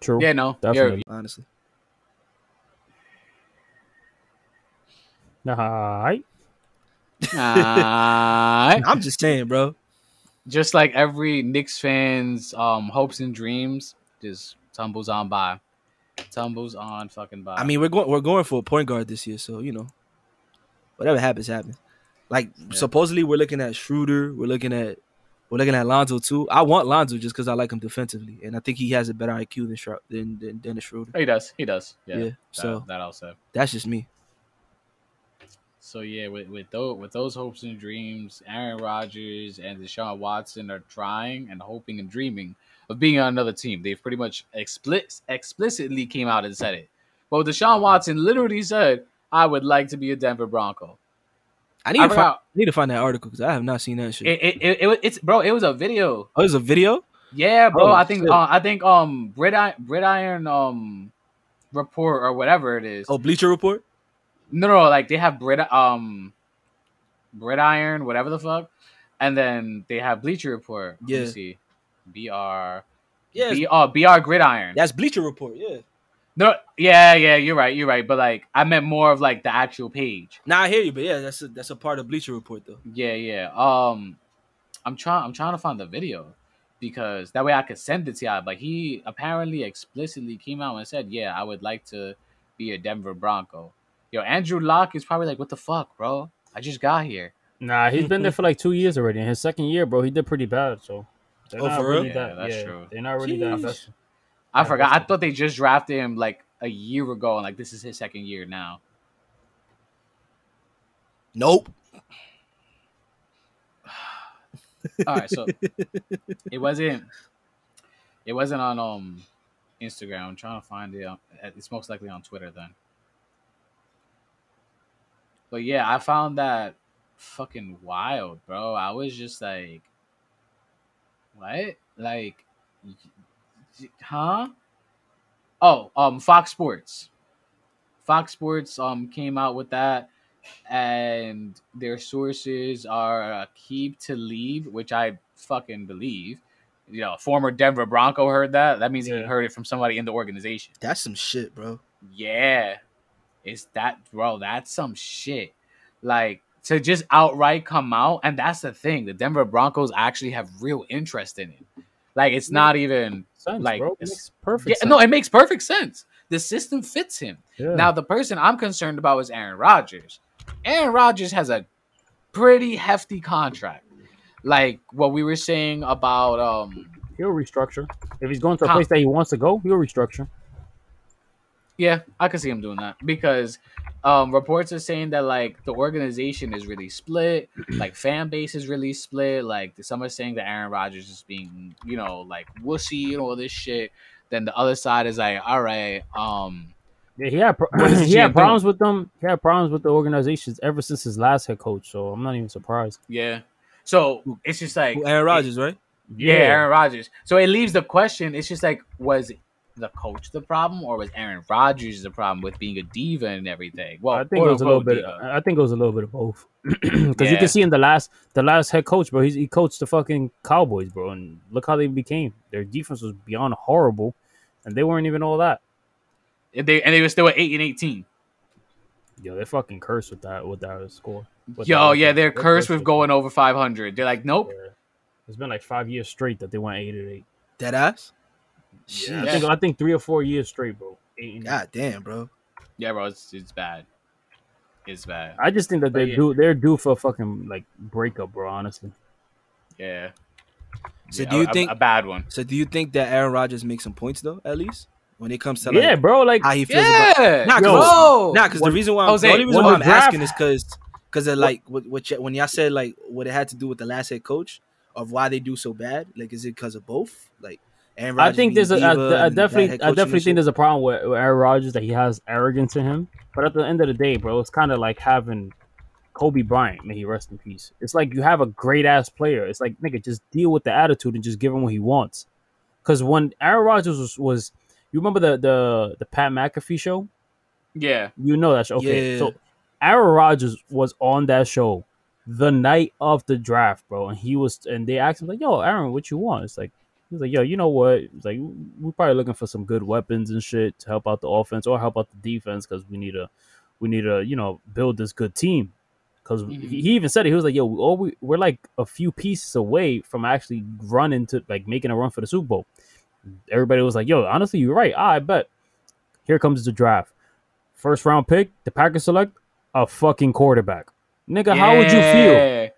True. Yeah, no, Definitely. honestly. All right. You're, I'm just saying, bro. Just like every Knicks fan's um hopes and dreams just tumbles on by, tumbles on fucking by. I mean, we're going we're going for a point guard this year, so you know, whatever happens, happens. Like Yeah. supposedly we're looking at Schroeder, we're looking at we're looking at Lonzo too. I want Lonzo just because I like him defensively, and I think he has a better IQ than than, than Dennis Schroeder. he does, he does. Yeah, Yeah, that, so- that I'll. That's just me. So yeah, with with those with those hopes and dreams, Aaron Rodgers and Deshaun Watson are trying and hoping and dreaming of being on another team. They've pretty much explicit explicitly came out and said it. But Deshaun Watson literally said, "I would like to be a Denver Bronco." I need I to find. I need to find that article because I have not seen that shit. It, it, it, it, it's bro. It was a video. oh, there's a video. Yeah, bro. Oh, I think uh, I think um Gridiron Iron um report or whatever it is. Oh, Bleacher Report. No, no, like they have Brit um Gridiron, whatever the fuck, and then they have Bleacher Report. Let Yeah. see, BR, Yeah, B, oh BR Gridiron. that's Bleacher Report. Yeah. No, yeah, yeah, you're right, you're right. But like, I meant more of like the actual page. Nah, I hear you, but yeah, that's a that's a part of Bleacher Report though. Yeah, yeah. Um, I'm trying, I'm trying to find the video because that way I could send it to y'all. But he apparently explicitly came out and said, "Yeah, I would like to be a Denver Bronco." Yo, Andrew Lock is probably like, "What the fuck, bro? I just got here." Nah, he's been there for like two years already. In his second year, bro, he did pretty bad. So they're Oh, not for real? really Yeah, that's yeah, true. they're not really that Jeez. invested. I Yeah, forgot. I thought they just drafted him like a year ago, and like this is his second year now. Nope. All right, so it wasn't. It wasn't on um Instagram. I'm trying to find it. It's most likely on Twitter then. But yeah, I found that fucking wild, bro. I was just like, what? Like, huh? Oh, um, Fox Sports. Fox Sports um came out with that, and their sources are Keep to Leave, which I fucking believe. You know, former Denver Bronco heard that. That means he heard it from somebody in the organization. That's some shit, bro. Yeah. It's that bro, that's some shit. Like to just outright come out, and that's the thing. The Denver Broncos actually have real interest in it. Like it's not even Sense, Like, bro. It it's- makes perfect yeah, sense. no, it makes perfect sense. The system fits him. Yeah. Now the person I'm concerned about is Aaron Rodgers. Aaron Rodgers has a pretty hefty contract. Like what we were saying about um He'll restructure. If he's going to a place that he wants to go, he'll restructure. Yeah, I could see him doing that because um, reports are saying that like the organization is really split, like fan base is really split. Like some are saying that Aaron Rodgers is being, you know, like wussy and all this shit. Then the other side is like, all right, um, Yeah, he had pro- What is the he had GM problems with them. He had problems with the organizations ever since his last head coach. So I'm not even surprised. yeah. So it's just like Aaron Rodgers, right? Yeah, Aaron Rodgers. So it leaves the question. It's just like, was the coach the problem, or was Aaron Rodgers the problem with being a diva and everything? Well, I think it was a little quote-unquote bit. diva. I think it was a little bit of both. Because you can see in the last, the last head coach, bro, he's, he coached the fucking Cowboys, bro, and look how they became. Their defense was beyond horrible, and they weren't even all that. And they and they were still at eight and eighteen. Yo, they're fucking cursed with that with that score. With Yo, that- yeah, they're they're cursed with with going over five hundred. They're like, nope. Yeah. It's been like five years straight that they went eight and eight. Dead ass. I Yeah. think I think three or four years straight, bro. Eight. God damn, bro. Yeah, bro, it's it's bad. It's bad. I just think that they're yeah. due. They're due for a fucking like breakup, bro. Honestly, Yeah. So Yeah, do you a- think? a bad one? So do you think that Aaron Rodgers makes some points though? At least when it comes to like yeah, bro. Like how he feels about. Yeah, Nah, 'cause- bro. Nah, because the reason why I'm, Jose, the only reason why I'm draft- asking is because because of like what, what y- when y'all said like what it had to do with the last head coach of why they do so bad. Like, is it because of both? Like, Aaron I think there's a, I, diva I definitely, I definitely think there's a problem with, with Aaron Rodgers that he has arrogance in him. But at the end of the day, bro, it's kind of like having Kobe Bryant, may he rest in peace. It's like you have a great ass player. It's like nigga, just deal with the attitude and just give him what he wants. Because when Aaron Rodgers was, was, you remember the the the Pat McAfee show? Yeah. You know that show. Okay, Yeah. so Aaron Rodgers was on that show the night of the draft, bro, and he was, and they asked him like, "Yo, Aaron, what you want?" It's like he's like, "Yo, you know what? It's like we're probably looking for some good weapons and shit to help out the offense or help out the defense because we need to, we need to, you know, build this good team." Because Mhm. he he even said it. He was like, "Yo, all we, we're like a few pieces away from actually running to like making a run for the Super Bowl." Everybody was like, "Yo, honestly, you're right. I bet." Here comes the draft. First round pick, the Packers select a fucking quarterback. Nigga, how would you feel?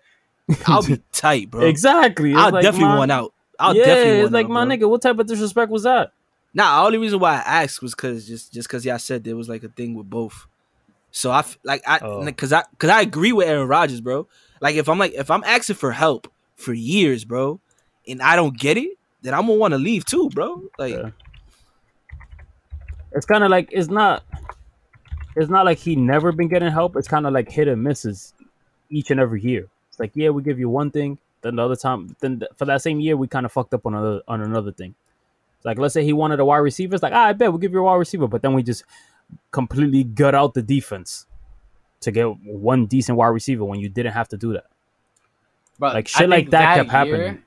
I'll be tight, bro. Exactly. It's I'll like, definitely man- want out. I'll yeah, definitely it's like my bro. nigga. What type of disrespect was that? Nah, the only reason why I asked was because just just because y'all said there was like a thing with both. So I like I Oh. because I because I agree with Aaron Rodgers, bro. Like if I'm like if I'm asking for help for years, bro, and I don't get it, then I'm gonna want to leave too, bro. Like Yeah. It's kind of like it's not. It's not like he never been getting help. It's kind of like hit and misses each and every year. It's like yeah, we give you one thing, then the other time, then for that same year, we kind of fucked up on another on another thing. It's like let's say he wanted a wide receiver. It's like ah, I bet we'll give you a wide receiver, but then we just completely gut out the defense to get one decent wide receiver when you didn't have to do that. But Like, shit like think that kept year- happening.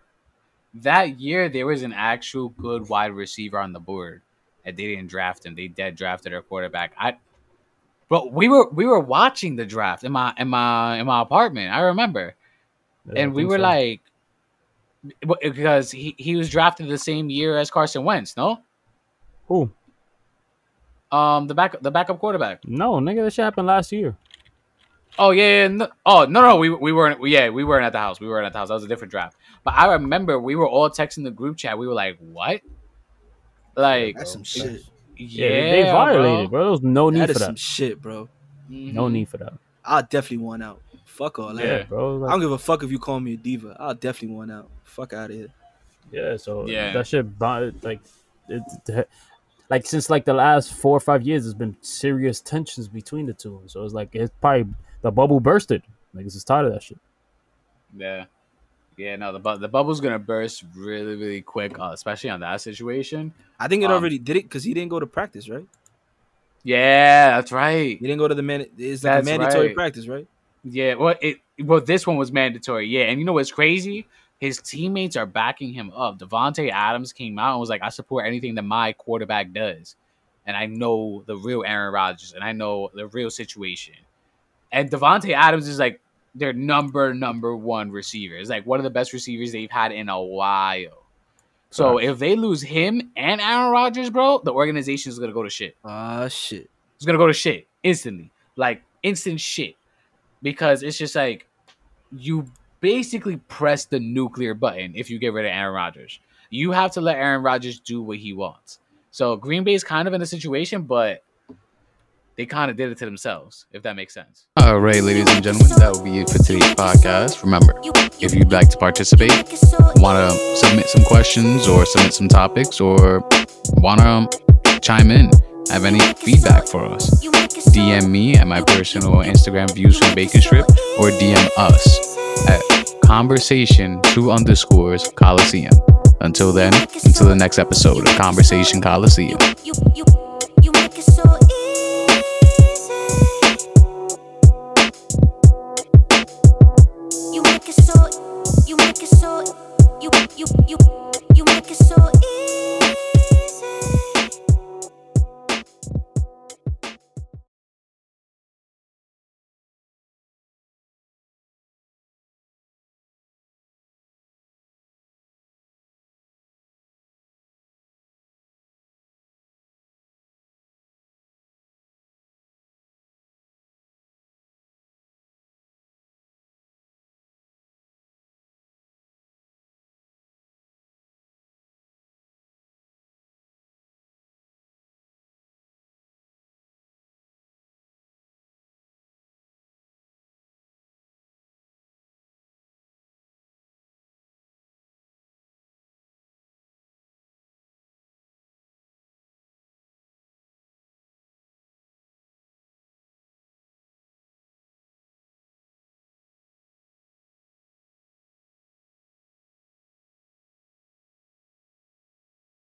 That year, there was an actual good wide receiver on the board, and they didn't draft him. They dead drafted their quarterback. I, but we were we were watching the draft in my in my in my apartment. I remember, Yeah, and we were so. like, because he he was drafted the same year as Carson Wentz. No, who? um, the back the backup quarterback. No, nigga, that shit happened last year. Oh yeah, yeah, no, oh no no we we weren't yeah we weren't at the house we weren't at the house that was a different draft but I remember we were all texting the group chat we were like what like that's some shit. yeah, Yeah, they, they violated, bro. bro. There was no need That for is that. some shit, bro. No Mhm. need for that. I'll definitely want out. Fuck all that. Yeah, Yeah. bro. I don't give a fuck if you call me a diva. I'll definitely want out. Fuck out of here. yeah, so Yeah. that shit, like, it, it- like since like the last four or five years, there's been serious tensions between the two. So it's like it's probably the bubble bursted. Like, it's just tired of that shit. yeah yeah no the bu- the bubble's gonna burst really really quick uh, especially on that situation I think it Um, already did it because he didn't go to practice, right? yeah that's right He didn't go to the man. It's like That's a mandatory right. practice, right? Yeah, well, it well this one was mandatory. Yeah, and you know what's crazy? His teammates are backing him up. Davante Adams came out and was like, "I support anything that my quarterback does," and I know the real Aaron Rodgers, and I know the real situation. And Davante Adams is like their number number one receiver. It's like one of the best receivers they've had in a while. So Facts. if they lose him and Aaron Rodgers, bro, the organization is gonna go to shit. Ah, shit. It's gonna go to shit instantly, like instant shit, because it's just like you basically press the nuclear button if you get rid of Aaron Rodgers. You have to let Aaron Rodgers do what he wants. So Green Bay's kind of in a situation, but they kind of did it to themselves, if that makes sense. All right, ladies and gentlemen, that will be it for today's podcast. Remember, if you'd like to participate, want to submit some questions or submit some topics, or want to chime in, have any feedback for us, DM me at my personal Instagram views from Bacon Strip or DM us at conversation two underscores Coliseum. Until then, until the next episode of Conversation Coliseum. you you you